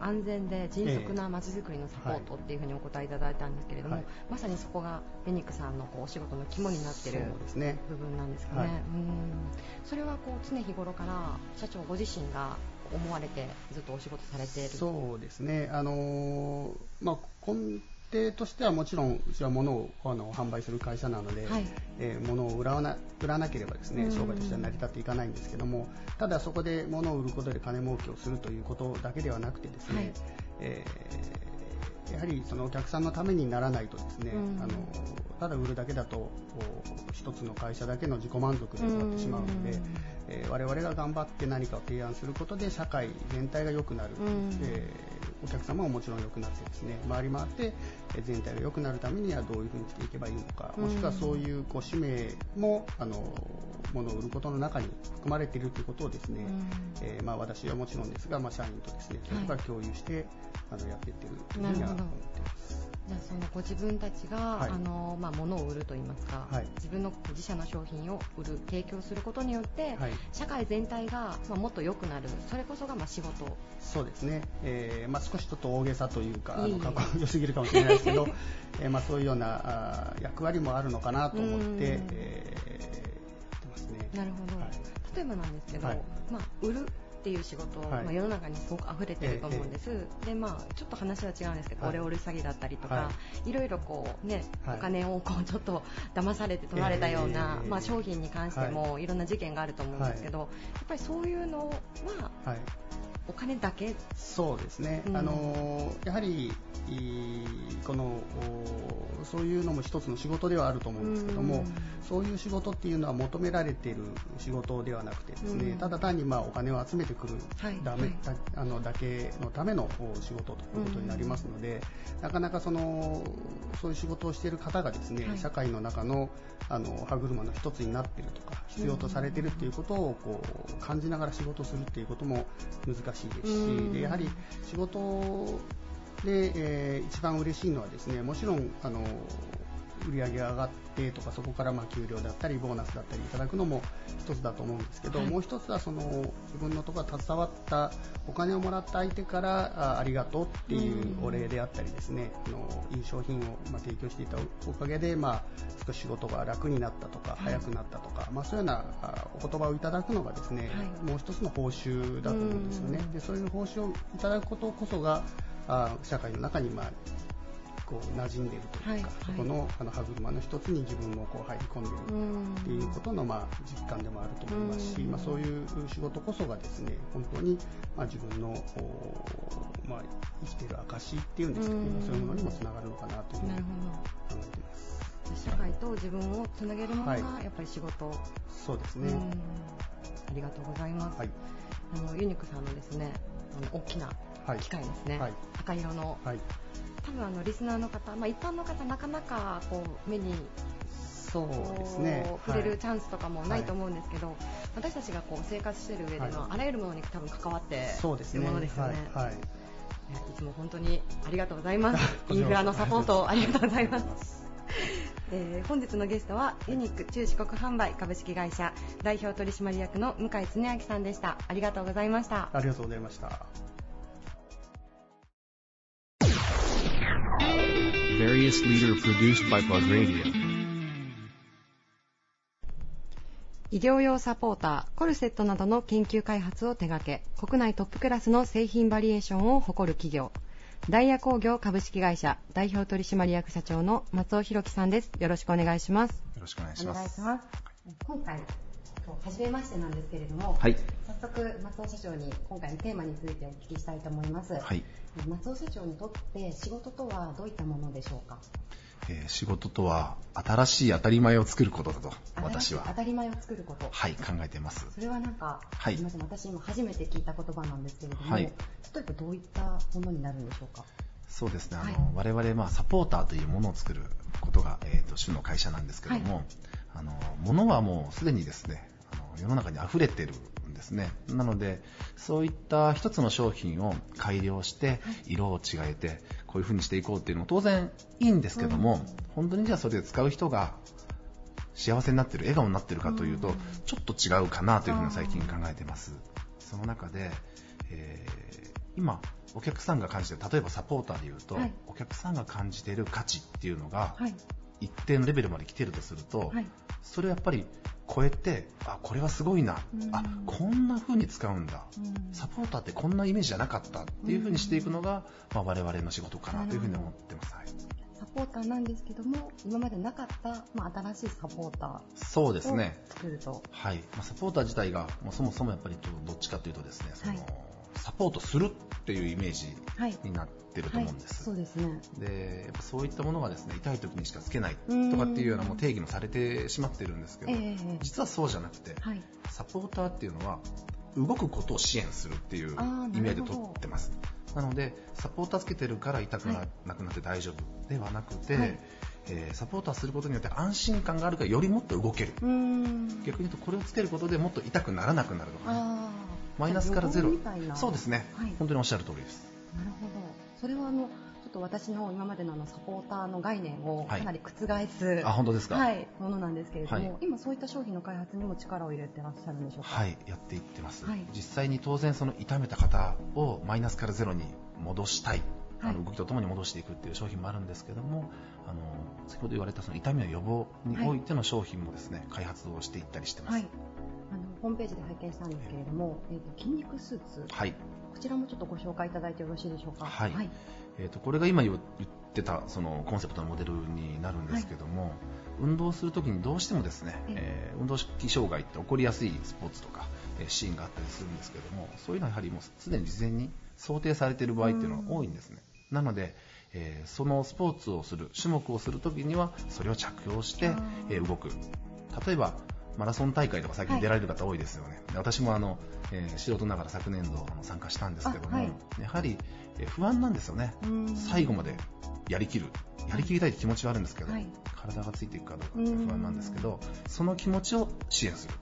安全で迅速なまちづくりのサポートっていうふうにお答えいただいたんですけれども、はい。まさにそこがユニックさんのこうお仕事の肝になってる部分なんですかね、はい。うん。それはこう常日頃から社長ご自身が思われてずっとお仕事されている？そうですね、あのーまあ、根底としてはもちろん、うちは物をあの販売する会社なので、はい。えー物を売らな売らなければですねうん。商売としては成り立っていかないんですけども、ただそこで物を売ることで金儲けをするということだけではなくてですね、はい。えーやはりそのお客さんのためにならないとですね、うん。あのただ売るだけだと一つの会社だけの自己満足で終わってしまうので、えー我々が頑張って何かを提案することで社会全体が良くなる、うん。えーお客様ももちろん良くなってですね回り回ってえー全体が良くなるためにはどういうふうにしていけばいいのか、もしくはそういうこう使命もあの物を売ることの中に含まれているということをですね、えーまあ、私はもちろんですが、まあ、社員とですねそれから共有して、あのやっていってるというふうには思ってます。じゃあそのご自分たちが、はい。あのまあ、物を売るといいますか、はい。自分の自社の商品を売る提供することによって、はい。社会全体が、まあ、もっと良くなる。それこそがまあ仕事。そうですね、えーまあ、少しちょっと大げさというか、あかっこよすぎるかもしれないですけど、<laughs> えーまあ、そういうようなあー役割もあるのかなと思って、うん。えーやってますね。なるほど、はい。例えばなんですけど、はい。まあ、売るっていう仕事、はい。まあ、世の中にすごく溢れてると思うんです、でまあ、ちょっと話は違うんですけど、はい。オレオレ詐欺だったりとか、、はい。ろいろこう、ねはい。お金をこう <laughs> ちょっと騙されて取られたような、えーまあ、商品に関してもい。ろんな事件があると思うんですけど、やっぱりそういうのははいお金だけ？そうですね、うん。あのーやはりこのおそういうのも一つの仕事ではあると思うんですけども、うん。そういう仕事っていうのは求められている仕事ではなくてですね、うん。ただ単にまあお金を集めてくるはい。だめはい。だあのだけのためのお仕事ということになりますので、なかなかそのそういう仕事をしている方がですね、はい。社会の中のあの歯車の一つになっているとか必要とされているっていうことをこう感じながら仕事をするっていうことも難しいですし、うん。でやはり仕事で、えー一番嬉しいのはですねもちろんあの売り上げが上がってとかそこからまあ給料だったりボーナスだったりいただくのも一つだと思うんですけど、はい。もう一つはその自分のところが携わったお金をもらった相手からあありがとうっていうお礼であったりですね、あのいい商品をまあ提供していたおかげで、まあ、少し仕事が楽になったとか、早くなったとか、まあ、そういうようなあお言葉をいただくのがですね、はい。もう一つの報酬だと思うんですよね。でそういう報酬をいただくことこそがあ社会の中にまあこう馴染んでいるというか、はいはい。そこのあの歯車の一つに自分もこう入り込んでいるうん。っていうことのまあ実感でもあると思いますし、うん。まあ、そういう仕事こそがですね本当にまあ自分のおまあ生きている証っていうんですかね、うん。そういうものにもつながるのかなというふうに考えています。ど社会と自分をつなげるものがはい。やっぱり仕事、そうですね。うん。ありがとうございます、はい。あのユニクさんのですねあの大きなはい。機械ですね、はい。赤色の。はい。多分あのリスナーの方、まあ、一般の方なかなかこう目にそうこですねう。触れるチャンスとかもないと思うんですけど、私たちがこう生活している上での、はいあらゆるものに多分関わって。いるものですよね。はい。はい。いつも本当にありがとうございます。<laughs> インフラのサポートありがとうございます。えー本日のゲストはユニック中四国販売株式会社代表取締役の向井恒明さんでした。ありがとうございました。ありがとうございました。Various leader produced by Plug Radio. 医療用サポーター、コルセットなどの研究開発を手掛け、国内トップクラスの製品バリエーションを誇る企業、ダイヤ工業株式会社代表取締役社長の松尾弘樹さんです。よろしくお願いします。よろしくお願いします。お願いします。今回、初めましてなんですけれども、はい。早速松尾社長に今回のテーマについてお聞きしたいと思います。はい。松尾社長にとって仕事とはどういったものでしょうか？えー仕事とは新しい当たり前を作ることだと私は。当たり前を作ること。はい考えています。それはなんか、はい。すみません、私今初めて聞いた言葉なんですけれども、はい。例えばどういったものになるんでしょうか？そうですね。あの、はい。我々まあサポーターというものを作ることが、えー、と主の会社なんですけども、あの物はもうすでにですね世の中に溢れてるんですね。なのでそういった一つの商品を改良して色を違えてこういう風にしていこうっていうのも当然いいんですけども、本当にじゃあそれで使う人が幸せになってる笑顔になってるかというと、うん。ちょっと違うかなというふうに最近考えてます。その中で、えー今お客さんが感じてる例えばサポーターでいうと、はい。お客さんが感じている価値っていうのがはい。一定のレベルまで来てるとすると、はい。それをやっぱり超えてあこれはすごいな、うん。あこんな風に使うんだ。うん。サポーターってこんなイメージじゃなかったっていう風にしていくのが、まあ、我々の仕事かなという風に思ってます、はい、サポーターなんですけども、今までなかった、まあ、新しいサポータそうでーをすね。作ると。はい。まあ、サポーター自体が、まあ、そもそもやっぱりとどっちかというとですねその、はいサポートするっていうイメージはい。になってると思うんです、そうですね。でやっぱそういったものがですね痛い時にしかつけないうんとかっていうようなもう定義もされてしまってるんですけど、ええ実はそうじゃなくて、はい。サポーターっていうのは動くことを支援するっていう意味で取ってますなのでサポーターつけてるから痛くな,、くなって大丈夫ではなくて、はいえーサポーターすることによって安心感があるからよりもっと動ける。逆に言うとこれをつけることでもっと痛くならなくなるのかなああ。マイナスからゼロ。そうですね、はい。本当におっしゃる通りです。なるほど。それはあの、ちょっと私の今までのあのサポーターの概念をはい。かなり覆す、あ本当ですか？はい、ものなんですけれども、はい。今そういった商品の開発にも力を入れてらっしゃるんでしょうか？はいやっていってます、はい。実際に当然その痛めた方をマイナスからゼロに戻したい、あはい。の動きとともに戻していくっていう商品もあるんですけどもあの先ほど言われたその痛みの予防においての商品もですね、開発をしていったりしてますホームページで拝見したんですけれども、えーと筋肉スーツ、はい。こちらもちょっとご紹介いただいてよろしいでしょうか？はい。はい。えー、とこれが今言言ってたそのコンセプトのモデルになるんですけども、運動するときにどうしてもですね、ええ。ー運動器障害って起こりやすいスポーツとか、えーシーンがあったりするんですけどもそういうのはやはりもうすでに事前に想定されている場合っていうのが多いんですね。なので、えーそのスポーツをする種目をするときにはそれを着用してえー動く。例えばマラソン大会とか最近はい。出られる方多いですよね、で私もあの、えー素人ながら昨年度あの参加したんですけども、あはい。やはり、えー不安なんですよね。最後までやりきる。やりきりたいって気持ちはあるんですけど、はい。体がついていくかどうかって不安なんですけどその気持ちを支援する。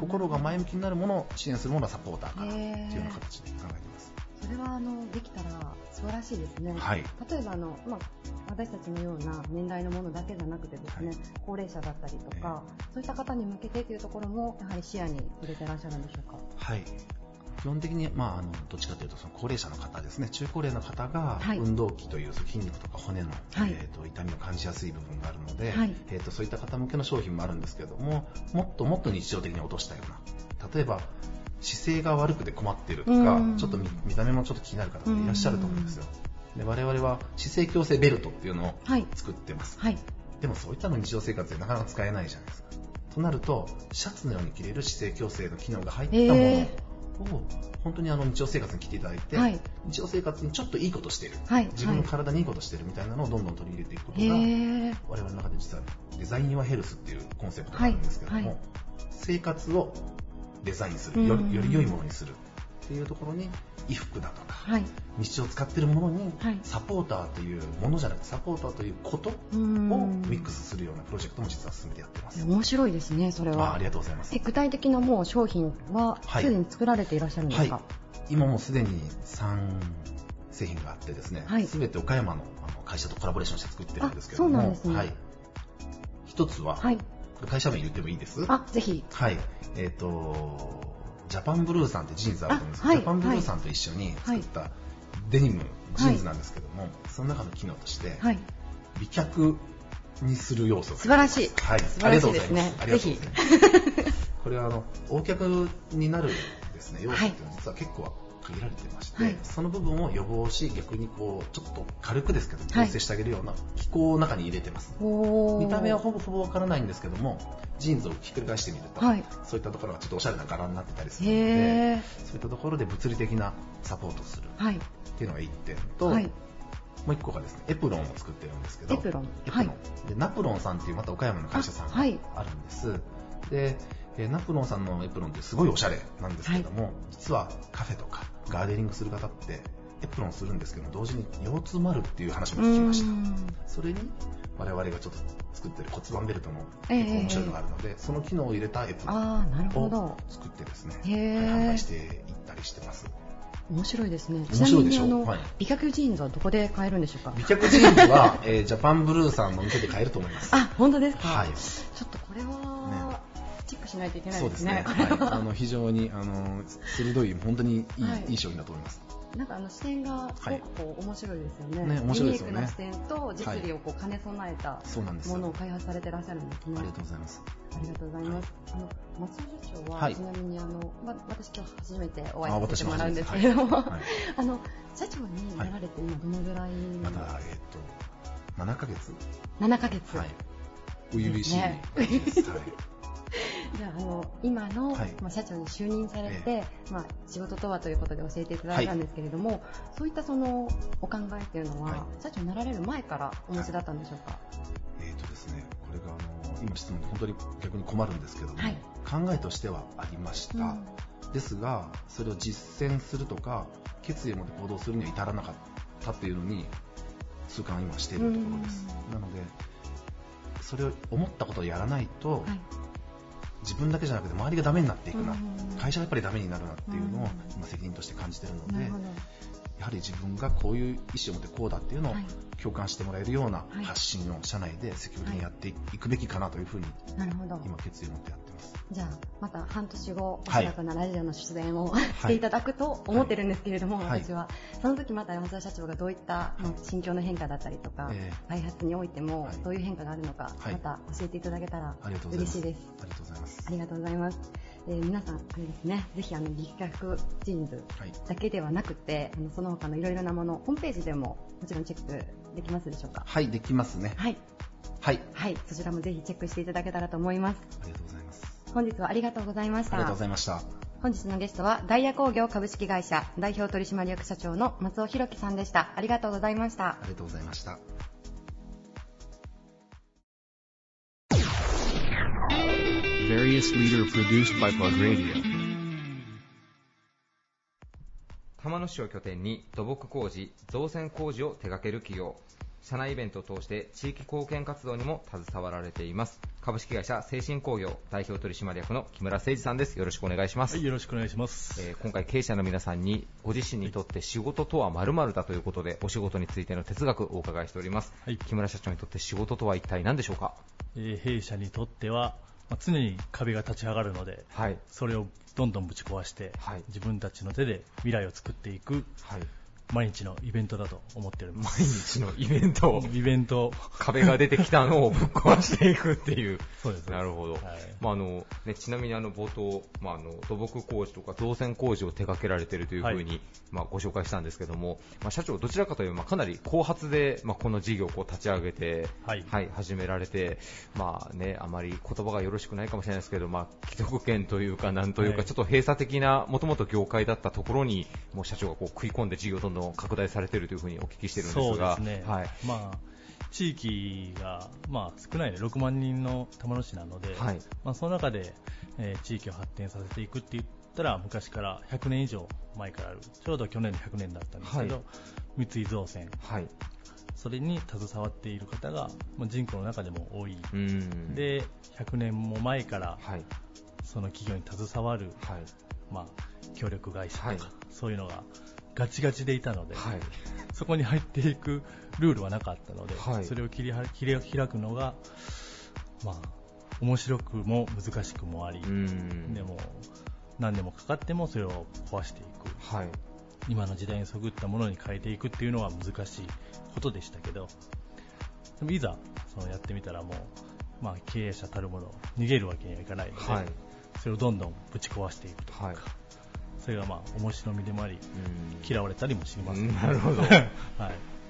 心が前向きになるものを支援するものはサポーターかなっていうような形で考えていますそれはあのできたら素晴らしいですね。はい。例えばあの、まあ、私たちのような年代のものだけじゃなくてですね、はい。高齢者だったりとか、そういった方に向けてというところもやはり視野に入れてらっしゃるんでしょうか？はい。基本的に、まあ、あのどっちかというとその高齢者の方ですね。中高齢の方がはい。運動器という筋肉とか骨の、はい。えー、と痛みを感じやすい部分があるので、はい。えー、とそういった方向けの商品もあるんですけどももっともっと日常的に落としたような。例えば姿勢が悪くて困っているとかうん。ちょっと見見た目もちょっと気になる方もいらっしゃると思うんですよ。で我々は姿勢矯正ベルトっていうのをはい。作ってます。はい。でもそういったの日常生活でなかなか使えないじゃないですか。となると、シャツのように着れる姿勢矯正の機能が入ったもへのを、本当にあの日常生活に着ていただいて、はい。日常生活にちょっといいことしてる、はい。自分の体にいいことしてるみたいなのをどんどん取り入れていくことへが、ー我々の中で実はデザインはヘルスっていうコンセプトがあるんですけども、はい。はい。生活をデザインする、うんよりより良いものにするっていうところに、衣服だとか、はい。日常使ってるものに、はいサポーターというものじゃなくて、サポーターということをミックスするようなプロジェクトも実は進めてやってます。面白いですね、それあは。ありがとうございますえ。具体的なもう商品ははいすでに作られていらっしゃるんですか、はい今もうすでに3製品があってですね、はいすべて岡山のあの会社とコラボレーションして作ってるんですけどあそうも、なんですねはい。一つは、はい。これ会社名言ってもいいです？あ、ぜひ。はい。えっ、と、ジャパンブルーさんってジーンズあると思うんですけど、あはいジャパンブルーさんと一緒に作ったデニム、ジーンズなんですけども、その中の機能として、はい。美脚にする要素が素晴らしい。はい、ありがとうございます。ありがとうございます。これはあの、 O脚になるですね、要素っていうのは実は結構限られてまして、はいその部分を予防し、逆にこう、ちょっと軽くですけど、はい調整してあげるような機構を中に入れてます。おー見た目はほぼほぼわからないんですけども、ジーンズをひっくり返してみると、はいそういったところがちょっとおしゃれな柄になってたりするのへで、ー。そういったところで物理的なサポートをするはい。っていうのが1点と、はい。もう1個がですね、エプロンを作ってるんですけど、エプロンエプロンはいでナプロンさんっていうまた岡山の会社さんがあるんです。で、えーナプロンさんのエプロンってすごいおしゃれなんですけども、実はカフェとかガーデニングする方ってエプロンするんですけども、同時に腰痛もあるっていう話も聞きました。それに我々がちょっと作ってる骨盤ベルトのええ結構面白いのがあるので、その機能を入れたエプロンをど。作ってですね、販売していったりしてます。面白いですね。面白いでしょ？ちなみにあの、はい美脚ジーンズはどこで買えるんでしょうか？美脚ジーンズは、えージャパンブルーさんの店で買えると思います。あ、本当ですか？はい。ちょっとここれは、チェックしないといけないそうですすでね。ね。はい。あの、非常に、あの、鋭い、本当にいい、はいいい商品だと思います。なんかあの視点がすごくこう面白いですよね。ね面白いですよねユニークな視点と実利をこう兼ね備えたそうなんですよものを開発されてらっしゃるんですね。ありがとうございます。ありがとうございます。あの松尾社長は、はいちなみにあの、ま、私今日初めておあ会いさせてもらうんですけども、あ <laughs> の社長になられて今どのぐらい、まだ、えっと、7ヶ月7ヶ月。はい。初々しいね。はい。<laughs> じゃああの今の、はい。まあ、社長に就任されて、えまあ、仕事とはということで教えていただいたんですけれども、そういったそのお考えっていうのは、はい。社長になられる前からお持ちだったんでしょうか？えっとですね、これが、あの、今質問で本当に逆に困るんですけども、はい。考えとしてはありました。ですが、それを実践するとか、決意を持って行動するには至らなかったっていうのに、痛感を今しているところです。なので、それを思ったことをやらないと、はい自分だけじゃなくて周りがダメになっていくな、うん会社がやっぱりダメになるなっていうのをうん今責任として感じているので。やはり自分がこういう意思を持ってこうだっていうのをはい共感してもらえるようなはい発信を社内で積極的にやっていくべきかなというふうに。今決意を持ってやって。じゃあ、また半年後、おはいそらくなラジオの出演を、していただくと思ってるんですけれども、はい私は。その時また山沢社長がどういった、まあ心境の変化だったりとか、ええ開発においてもはいどういう変化があるのか、はいまた教えていただけたら。嬉しいです。ありがとうございます。ありがとうございます。えー皆さん、あれですね、ぜひあの、力学ジーンズはい。だけではなくて、あのその他のいろいろなもの、ホームページでももちろんチェックできますでしょうか？はい、できますね。はい。はい。はい。そちらもぜひチェックしていただけたらと思います。ありがとうございます。本日はありがとうございました。ありがとうございました。本日のゲストはダイヤ工業株式会社代表取締役社長の松尾弘樹さんでした。ありがとうございましたあ。りがとうございました。Various leader produced by Plug Radio. 玉野市を拠点に土木工事、造船工事を手掛ける企業、社内イベントを通して地域貢献活動にも携わられています。株式会社精神工業代表取締役の木村誠二さんです。よろしくお願いします。はい、よろしくお願いします。えー今回経営者の皆さんにご自身にとって仕事とは〇〇だということでお仕事についての哲学をお伺いしております、はい木村社長にとって仕事とは一体何でしょうか？えー弊社にとっては、まあ常に壁が立ち上がるので、はいそれをどんどんぶち壊して、はい自分たちの手で未来を作っていくはい毎日のイベントだと思っておりま毎す。日のイベントを。イベント、壁が出てきたのをぶっ壊していくっていう。<laughs> そうです。なるほど、はい。まああのね、ちなみにあの冒頭、まあ、あの土木工事とか造船工事を手掛けられているというふうに、はい。まあ、ご紹介したんですけども、まあ、社長、どちらかというと、まあ、かなり後発で、まあ、この事業をこう立ち上げて、はい。始められて、まあね、あまり言葉がよろしくないかもしれないですけど、まあ、既得権というか、なんというか、はい。ちょっと閉鎖的な、もともと業界だったところに、もう社長がこう食い込んで事業をどんどん拡大されているというふうにお聞きしてるんですそうでが、すね。はい。まあ地域が、まあ、少ないね、6万人の玉野市なので、はい。まあ、その中で、えー地域を発展させていくって言ったら、昔から100年以上前からある、ちょうど去年の100年だったんですけど、は三井造船、はい。それに携わっている方が、まあ、人口の中でも多い。うん。で、100年も前から、はい。その企業に携わる、はい。まあ、協力会社とか、はい。そういうのがガチガチでいたので、はい。そこに入っていくルールはなかったので、はい。それを切りは切り開くのが、まあ、面白くも難しくもあり、うん。でも、何年もかかってもそれを壊していく、はい。今の時代にそぐったものに変えていくっていうのは難しいことでしたけど、でもいざそのやってみたらもう、まあ、経営者たるもの逃げるわけにはいかないので、はい。それをどんどんぶち壊していくというか、はいそれがまあ面白みでもあり、うん。嫌われたりもします、なるほど。<laughs> はい。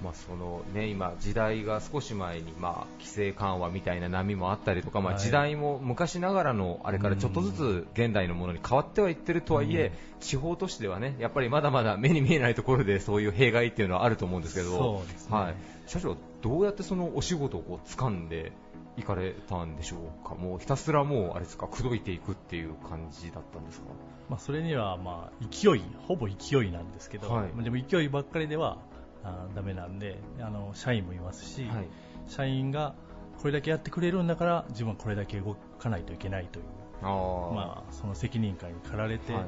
まあそのね、今、時代が少し前に、まあ、規制緩和みたいな波もあったりとか、まあ、はい。時代も昔ながらのあれからちょっとずつ現代のものに変わってはいってるとはいえ、地方都市ではねやっぱりまだまだ目に見えないところでそういう弊害っていうのはあると思うんですけど、そうですね。はい、社長、どうやってそのお仕事をこう掴んでいかれたんでしょうか、もうひたすらもうあれですか口説いていくっていう感じだったんですか？まあ、それにはまあ勢い、ほぼ勢いなんですけど、はい。まあでも勢いばっかりではあーダメなんであの、社員もいますし、はい。社員がこれだけやってくれるんだから、自分はこれだけ動かないといけないという、まあ、その責任感に駆られてはい。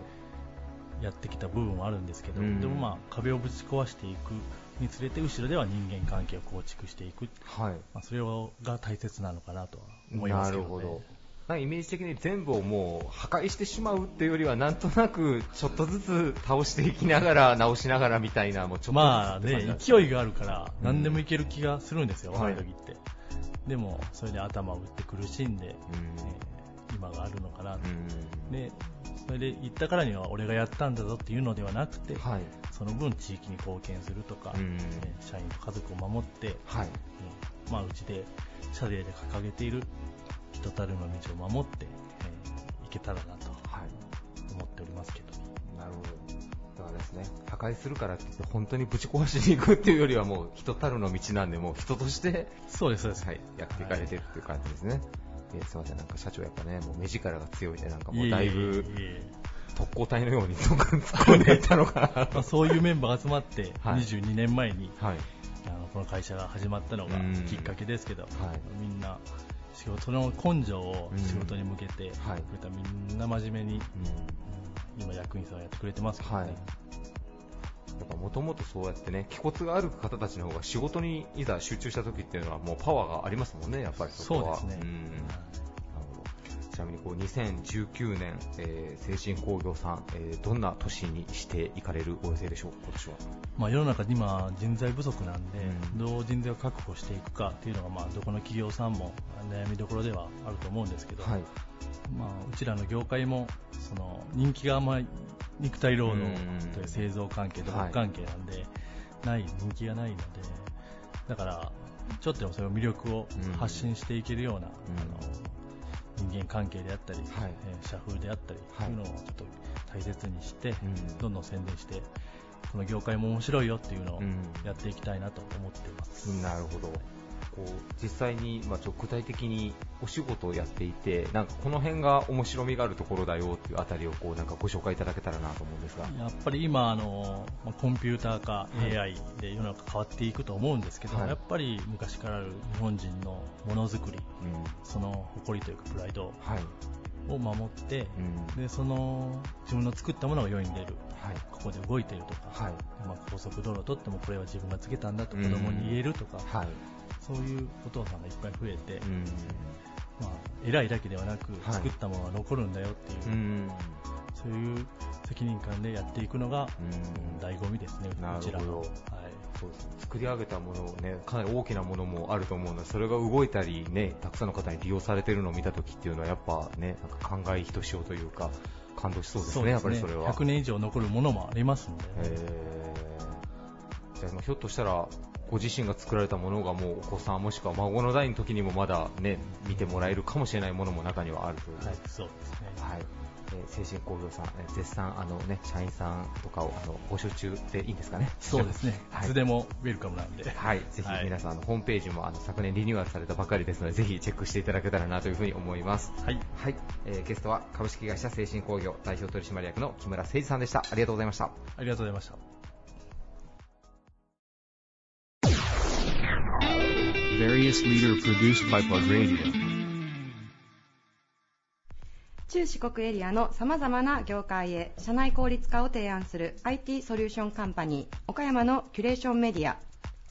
やってきた部分はあるんですけど、うん。でもまあ壁をぶち壊していくにつれて、後ろでは人間関係を構築していく、はい。まあ、それをが大切なのかなとは思いますけど、ね、なるほど。なイメージ的に全部をもう破壊してしまうっていうよりはなんとなくちょっとずつ倒していきながら直しながらみたいなもうちょっとまあね勢いがあるから何でもいける気がするんですよ、うん。若い時って。でも、それで頭を打って苦しんで、うん。えー今があるのかな。と。うん。で、それで言ったからには俺がやったんだぞっていうのではなくて、はい。その分地域に貢献するとか、うん。えー社員と家族を守って、はい。えーまあ、うちで社税で掲げている人たるの道を守って、えーいけたらなとはい思っておりますけど。なるほど。だからですね、破壊するからって言って本当にぶち壊しに行くっていうよりはもう人たるの道なんで、もう人として、そうです、そうです。はい、やっていかれてるっていう感じですね。えーすいません、なんか社長やっぱね、もう目力が強いで、なんかもうだいぶいえいえいえ特攻隊のように突っ込んでいったのかなまあ、と。そういうメンバーが集まって、はい22年前にはい。あのこの会社が始まったのがうんきっかけですけど、はいみんな仕事の根性を仕事に向けて、はい。こういったみんな真面目に、うん。うん今役員さんをやってくれてますけどはい。ね、やっぱもともとそうやってね、気骨がある方たちの方が仕事にいざ集中した時っていうのはもうパワーがありますもんね、やっぱりそこは。そうですね。ん。なるほどちなみにこう2019年、えー、精神工業さん、えーどんな年にしていかれるお予定でしょう、今年は。まあ、世の中に今人材不足なんで、うん。どう人材を確保していくかっていうのが、まあ、どこの企業さんも悩みどころではあると思うんですけど、はい。まあ、うちらの業界もその人気があんまり肉体労働うん。という製造関係、土はい。木関係なんで、ない人気がないので、だから、ちょっとでもそれを魅力をうん。発信していけるような、ん。あの人間関係であったり、はい。えー社風であったり、はいそういうのをちょっと大切にして、うん。どんどん宣伝して、この業界も面白いよっていうのをうんやっていきたいなと思っています。なるほど。こう実際に、まあ、ちょ具体的にお仕事をやっていて、なんかこの辺が面白みがあるところだよっていうあたりをこうなんかご紹介いただけたらなと思うんですが。やっぱり今あの、まあコンピューター化、はい AI で世の中変わっていくと思うんですけど、はいやっぱり昔からある日本人のものづくり、うんその誇りというかプライドはい。を守って、うんでその自分の作ったものが世に出る、はい。ここで動いているとか、はい。まあ、高速道路を取ってもこれは自分がつけたんだとうん子供に言えるとか、はい。そういうお父さんがいっぱい増えて、うん。まあ、偉いだけではなく、はい作ったものが残るんだよっていう、うん。そういう責任感でやっていくのが、うん醍醐味ですね、なるほどうちらの。はいそうですね作り上げたものをね、かなり大きなものもあると思うので、それが動いたりね、たくさんの方に利用されてるのを見たときっていうのは、やっぱね、なんか感慨ひとしおというか、感動しそうですね、やっぱりそれは。100年以上残るものもありますので、えーじゃあ、ひょっとしたら、ご自身が作られたものがもうお子さんもしくは孫の代の時にもまだね、見てもらえるかもしれないものも中にはあるという。はい、そうですね。はい。えー、精神工業さん、えー絶賛、あのね、社員さんとかを、あの、募集中でいいんですかね？そうですね。<laughs> はいいつでもウェルカムなんで。はい、ぜひ皆さん、あのホームページもあの昨年リニューアルされたばかりですので、ぜひチェックしていただけたらなというふうに思います。はい。はい、えーゲストは株式会社精神工業代表取締役の木村誠二さんでした。ありがとうございました。ありがとうございました。中四国エリアの様々な業界へ社内効率化を提案する IT ソリューションカンパニー岡山のキュレーションメディア。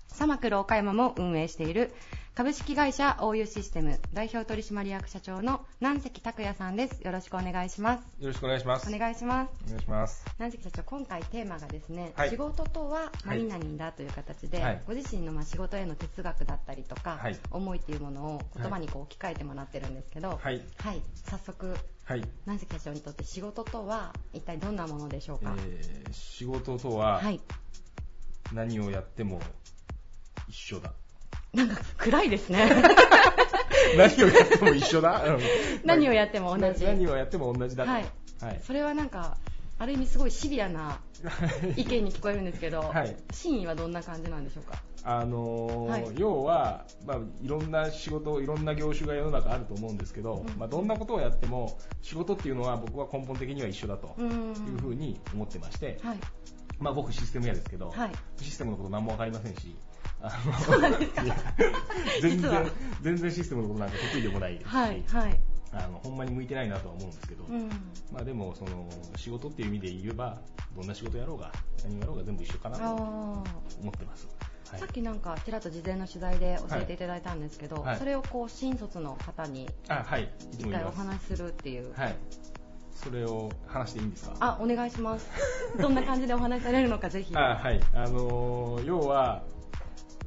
サマクル岡山も運営している株式会社 OU システム代表取締役社長の南関拓也さんです。よろしくお願いします。よろしくお願いします。お願いします。お願いします。南関社長今回テーマがですね、はい。仕事とは何々だという形で、はい。ご自身のまあ仕事への哲学だったりとか、はい。思いっていうものを言葉にこう置き換えてもらってるんですけど、はい。はい、早速はい。南関社長にとって仕事とは一体どんなものでしょうか、えー仕事とははい何をやっても一緒だ。なんか暗いですね <laughs> 何をやっても一緒だ？うん何をやっても同じな何をやっても同じだと。はいはい。それはなんかある意味すごいシビアな意見に聞こえるんですけど、はい。真意はどんな感じなんでしょうか？あのーはい。要は、まあ、いろんな仕事、いろんな業種が世の中あると思うんですけど、うん。まあ、どんなことをやっても仕事っていうのは僕は根本的には一緒だというふうんに思ってまして、はい。まあ、僕システム屋ですけど、はい。システムのこと何も分かりませんし、全然全然システムのことなんか得意でもないですし、はいはいあのほんまに向いてないなとは思うんですけど、うん。まあ、でもその仕事っていう意味で言えばどんな仕事やろうが何をやろうが全部一緒かなとあ思ってます。ーはい。さっきなんかちらっと事前の取材で教えていただいたんですけど、はい。それをこう新卒の方に一回お話しするっていう、はい。それを話していいんですか？あお願いします。どんな感じでお話しされるのかぜひ。あはい。あのー要は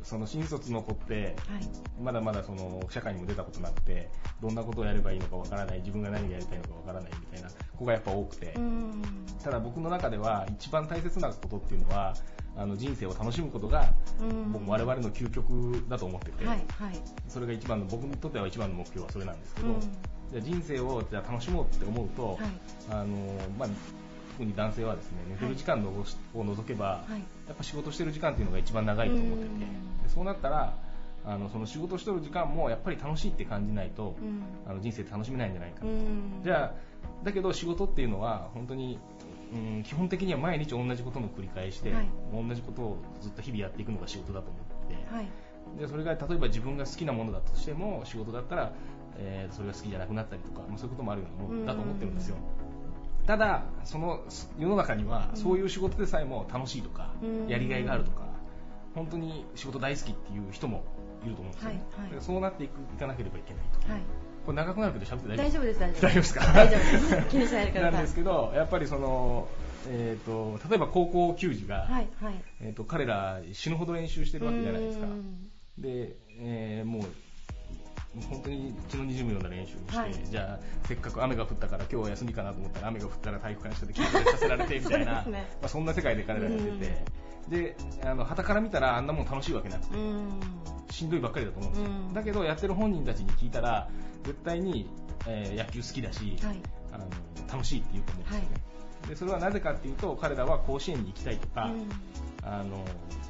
その新卒の子ってはい。まだまだその社会にも出たことなくてどんなことをやればいいのかわからない自分が何がやりたいのかわからないみたいな子がやっぱ多くて、うん。ただ僕の中では一番大切なことっていうのはあの人生を楽しむことがうん。僕我々の究極だと思ってて、はいはい。それが一番の僕にとっては一番の目標はそれなんですけど、うん。じゃあ人生をじゃあ楽しもうって思うと、はい。あのまあ、特に男性はですね寝てる時間のを除けば、はい。やっぱ仕事してる時間っていうのが一番長いと思ってて、うん。でそうなったらあのその仕事してる時間もやっぱり楽しいって感じないと、うん。あの人生楽しめないんじゃないかな、うん。じゃあだけど仕事っていうのは本当に、うん、基本的には毎日同じことの繰り返しで、はい。同じことをずっと日々やっていくのが仕事だと思ってて、はい。でそれが例えば自分が好きなものだとしても仕事だったら、えーそれが好きじゃなくなったりとか、まあ、そういうこともあるようなものだと思ってるんですよただその世の中にはそういう仕事でさえも楽しいとか、うん。やりがいがあるとか本当に仕事大好きっていう人もいると思うんですよね、はいはい。そうなっていくいかなければいけないとはい。これ長くなるけど喋って大丈夫です大丈夫大丈夫ですか？<laughs> 大丈夫です。気にしないでください。なんですけどやっぱりその、えー、と例えば高校球児が、はいはい。えー、と彼ら死ぬほど練習してるわけじゃないですか。うん。で、えーもう本当に血の滲むような練習をして、はい。じゃあせっかく雨が降ったから今日は休みかなと思ったら雨が降ったら体育館下で筋トレさせられてみたいな。ね。まあ、そんな世界で彼らが出て、であの旗から見たらあんなもん楽しいわけなくて、うん。しんどいばっかりだと思うんですよ、うん。だけどやってる本人たちに聞いたら絶対に、えー野球好きだし、はい。あの楽しいって言うと思うんですよね、でそれはなぜかっていうと彼らは甲子園に行きたいとか、うん。あの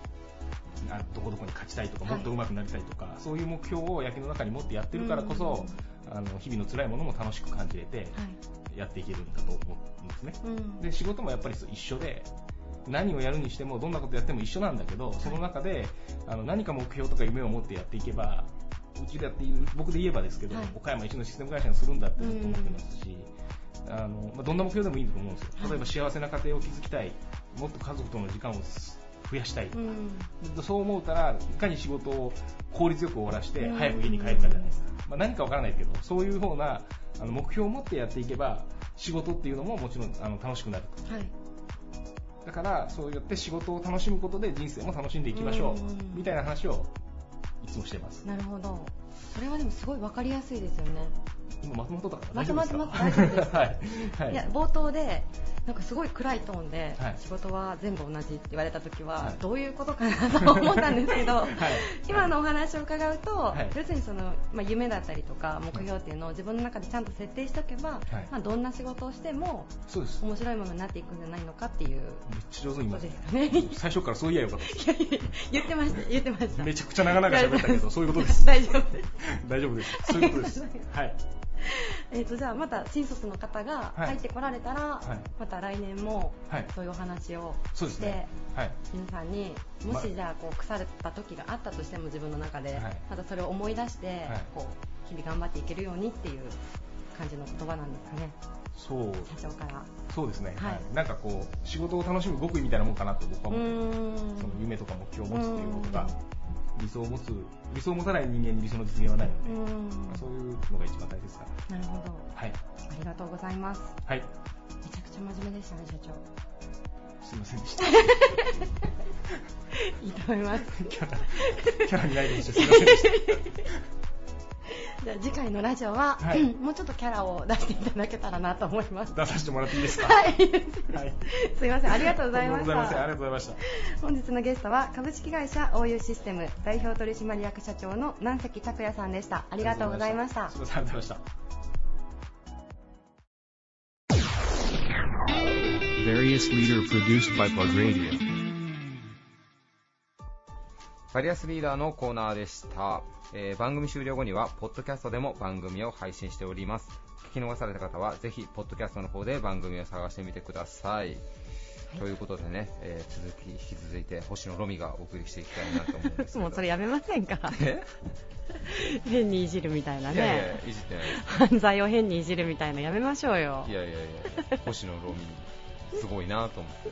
あどこどこに勝ちたいとかはい。もっと上手くなりたいとか、そういう目標を野球の中に持ってやってるからこそ、あの日々の辛いものも楽しく感じれてはい。やっていけるんだと思うんですね、うん。で仕事もやっぱり一緒で何をやるにしてもどんなことやっても一緒なんだけどその中であの何か目標とか夢を持ってやっていけばうちでやっている僕で言えばですけど、はい。岡山一のシステム会社にするんだってずっと思ってますし、あのまあ、どんな目標でもいいと思うんですよ。例えば幸せな家庭を築きたい。もっと家族との時間を増やしたいとか、うん。そう思うたらいかに仕事を効率よく終わらしてうん。早く家に帰るかじゃないですか、まあ、何かわからないけどそういうふうなあの目標を持ってやっていけば仕事っていうのももちろんあの楽しくなると。はい。だからそうやって仕事を楽しむことで人生も楽しんでいきましょううん。みたいな話をいつもしてます。なるほど。それはでもすごい分かりやすいですよね今まとまっとったまとまってます。大丈夫です <laughs> はい、はい。いや冒頭でなんかすごい暗いトーンで、はい。仕事は全部同じって言われた時は、はい。どういうことかなと思ったんですけど、<laughs> はい。今のお話を伺うと、はい。要するにその、まあ、夢だったりとか目標っていうのを自分の中でちゃんと設定しておけば、まあ、どんな仕事をしても面白いものになっていくんじゃないのかっていうめっちゃ上手にですかね。<laughs> 最初からそう言えばよかったです。言ってました言ってました。めちゃくちゃ長々喋ったけどそういうことです。大丈夫です。大丈夫です。そういうことです。はい <laughs> えー、とじゃあまた新卒の方がはい。入ってこられたら、はい。また来年もはい。そういうお話をして、ねはい。皆さんにもましじゃあこう腐れた時があったとしても自分の中で、はい。またそれを思い出して、はい。こう日々頑張っていけるようにっていう感じの言葉なんですかね。そう。社長から。そうですね、はい。はい。なんかこう仕事を楽しむ極意みたいなもんかなと僕はう思ってその夢とか目標を持つっていうことが理想を持つ理想を持たない人間に理想の実現はないので、うーん。まあそういうのが一番大切かななるほど。はい。ありがとうございます。はい。めちゃくちゃ真面目でしたね社長。すいませんでした。いいと思います。キャラキャラにないでしてすいませんでした <laughs> じゃあ次回のラジオは、はい。う <laughs> んもうちょっとキャラを出していただけたらなと思います。出させてもらっていいですか？はい、はい。すいません。ありがとうございましとんでもございませんあたりがとうございました。本日のゲストは株式会社 OU システム代表取締役社長の南関拓也さんでした。ありがとうございました。ありがとうございました。Various leader produced by Plug Radio. バリアスリーダーのコーナーでした、えー番組終了後にはポッドキャストでも番組を配信しております。聞き逃された方はぜひポッドキャストの方で番組を探してみてください、ということでね、えー続き引き続いて星野ロミがお送りしていきたいなと思うんですけど。<laughs> もうそれやめませんか？え？<laughs> 変にいじるみたいないやいやねいじってない犯罪を変にいじるみたいなやめましょうよ。いやいやいや星野ロミすごいなと思って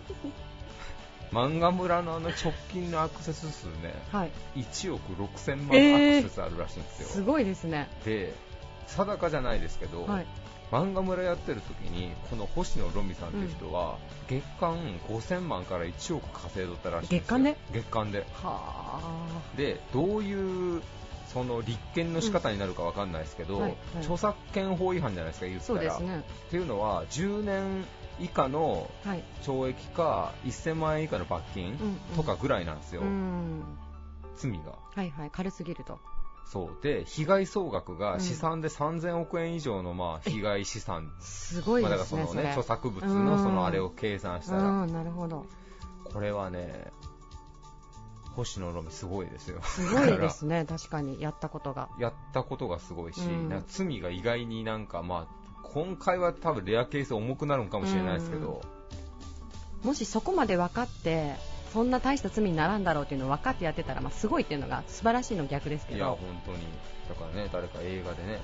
漫画村のあの直近のアクセス数ね、はい。1億6000万えーアクセスあるらしいんですよ。すごいですね。で、定かじゃないですけど、はい。漫画村やってる時に、この星野ロミさんっていう人は、月間5000万から1億稼いどったらしいんですよ。月間で？月間で。はで、どういう、その立件の仕方になるかわかんないですけど、うんはいはい著作権法違反じゃないですか、言あ。ったら。そうですね。っていうのは、10年以下のはい。懲役か1000万円以下の罰金うんうんとかぐらいなんですよ、うん。罪が。はいはい。軽すぎると。そうで被害総額が試算で3000億円以上のまあ被害資産、すごいまあ、ですね。だからそのね著作物のそのあれを計算したら、うん、なるほど。これはね、星野ロミすごいですよ。すごいですね。確かに、やったことが。やったことがすごいし、うん罪が意外になんかまあ、今回は多分レアケース重くなるのかもしれないですけど、もしそこまで分かって、そんな大した罪にならんだろうっていうのを分かってやってたら、まあ、すごいっていうのが素晴らしいの逆ですけいや、ど本。当に、だからね、誰か映画でね、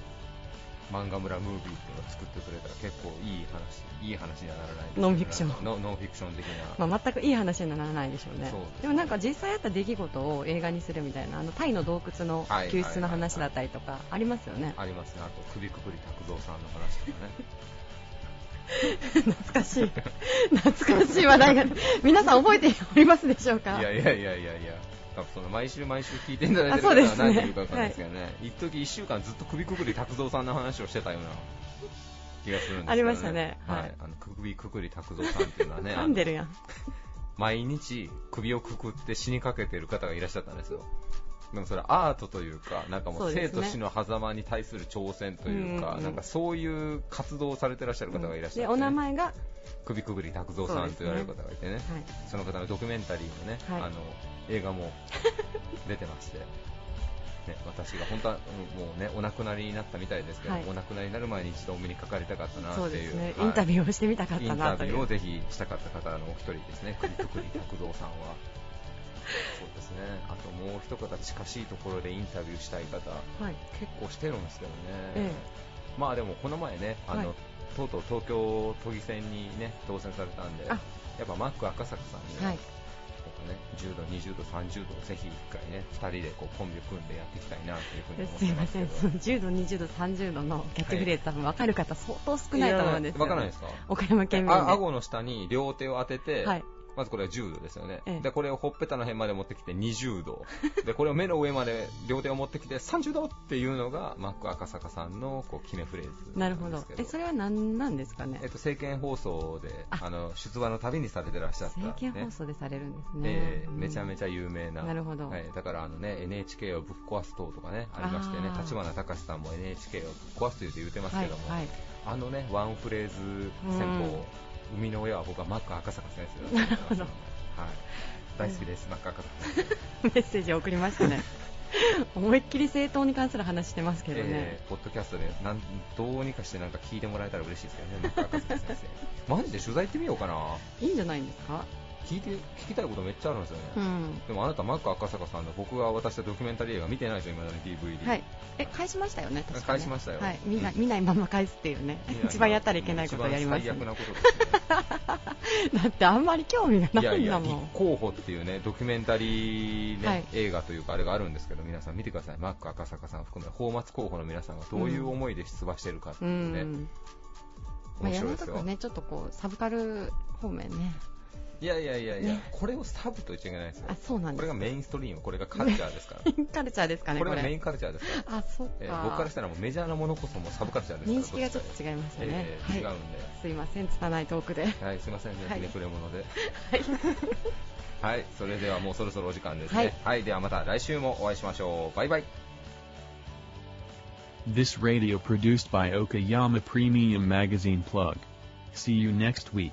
漫画村ムービーっていうのを作ってくれたら結構いい話、いい話にはならないノンフィクション。ノノンフィクション的な。まあ、全くいい話にはならないでしょうね。そうでもなんか実際あった出来事を映画にするみたいなあのタイの洞窟のはい救出の話だったりとかありますよね。ありますね、あと首くくり拓三さんの話とかね。<laughs> 懐かしい。懐かしい話題が皆さん覚えておりますでしょうか？いやいやいやいやいや、その毎週毎週聞いていただいてる方は何て言うかわかんないですけどね、一時1週間ずっと首くくり拓三さんの話をしてたような気がするんですけど、ね、ありましたね。ははい。い、あの首くくり拓三さんっていうのはね、噛んでるやん。毎日首をくくって死にかけてる方がいらっしゃったんですよ。でもそれはアートというか、なんかもそう生と死の狭間に対する挑戦というか、うんうんなんかそういう活動をされてらっしゃる方がいらっしゃって、でお名前が、首くぐり拓三さんと言われる方がいてね、はい、その方のドキュメンタリーのね、はい。あの映画も <laughs> 出てまして、ね、私が本当はうんもうねお亡くなりになったみたいですけど、はい。お亡くなりになる前に一度お目にかかりたかったなっていうね、はい。インタビューをしてみたかっインたなという。タビューをぜひしたかった方のお一人ですね、首くくり拓三さんは。<laughs> そうですね、あともう一方近しいところでインタビューしたい方、はい。結構してるんですけどね、えまあでもこの前ね、あのはい。とうとう東京都議選にね当選されたんで、あ。やっぱマック赤坂さんにね、はいね10度、20度、30度をぜひ一回ね、2人でこうコンビを組んでやっていきたいなというふうに思っ <laughs> すいません、てますけど。その10度、20度、30度のキャッチフレーズ、多分分かる方、相当少ないと思うんですよ、わからないですか？岡山県民で。あ顎の下に両手を当てて、はいまずこれは10度ですよね、ええ。でこれをほっぺたの辺まで持ってきて20度。<laughs> でこれを目の上まで両手を持ってきて30度っていうのがマック赤坂さんのこう決めフレーズなるほど。え、それは何なんですかね？えっと、政見放送であ。あの出馬の旅にされてらっしゃった、ね、政見放送でされるんですね。ええうん。めちゃめちゃ有名な、なるほど。はい、だからあの、ね、NHK をぶっ壊す党とかねありましてね立花隆さんも NHK をぶっ壊すと言うて言ってますけども、はいはい。あのねワンフレーズ戦法、うん生みの親は僕はマック赤坂先生だと思ってますので、<laughs> はい、大好きです、マック赤坂先生。メッセージを送りましたね。<laughs> 思いっきり政党に関する話してますけどね。えーポッドキャストでなんどうにかしてなんか聞いてもらえたら嬉しいですけどね、マック赤坂先生。<laughs> マジで取材行ってみようかな。いいんじゃないんですか？聞いて聞きたいことめっちゃあるんですよね。うん。でもあなた、マック赤坂さんの僕が渡したドキュメンタリー映画見てないでしょ、今の DVD。はい。え、返しましたよね、確かね返しましたよはい。見ない、見ないまま返すっていうねいや。一番やったらいけないことをやります、最悪なね。ことですね。<laughs> だってあんまり興味がないやいや、んだもん。立候補っていうね、ドキュメンタリー、ねはい映画というか、あれがあるんですけど、皆さん見てください、マック赤坂さんを含め、泡沫候補の皆さんがどういう思いで出馬してるかってういうね、ん。まあ、面白いですよ。やめとくね、ちょっとこう、サブカル方面ね。いやいやいやいや、ねこれをサブと言っちゃいけないですよあ、。そうなんですこれがメインストリーム、これがカルチャーですから。カルチャーですかね、これ。これがメインカルチャーですから。あ、そっか。えー僕からしたらもうメジャーなものこそもうサブカルチャーですから。認識がちょっと違いましたね。えー違うんで。すいません、拙いトークで。はい、すいませんね、はいひねくれ者で。はい。<laughs> はい、それではもうそろそろお時間ですね。はい、ではまた来週もお会いしましょう。バイバイ。This radio produced by Okayama Premium Magazine Plug. See you next week.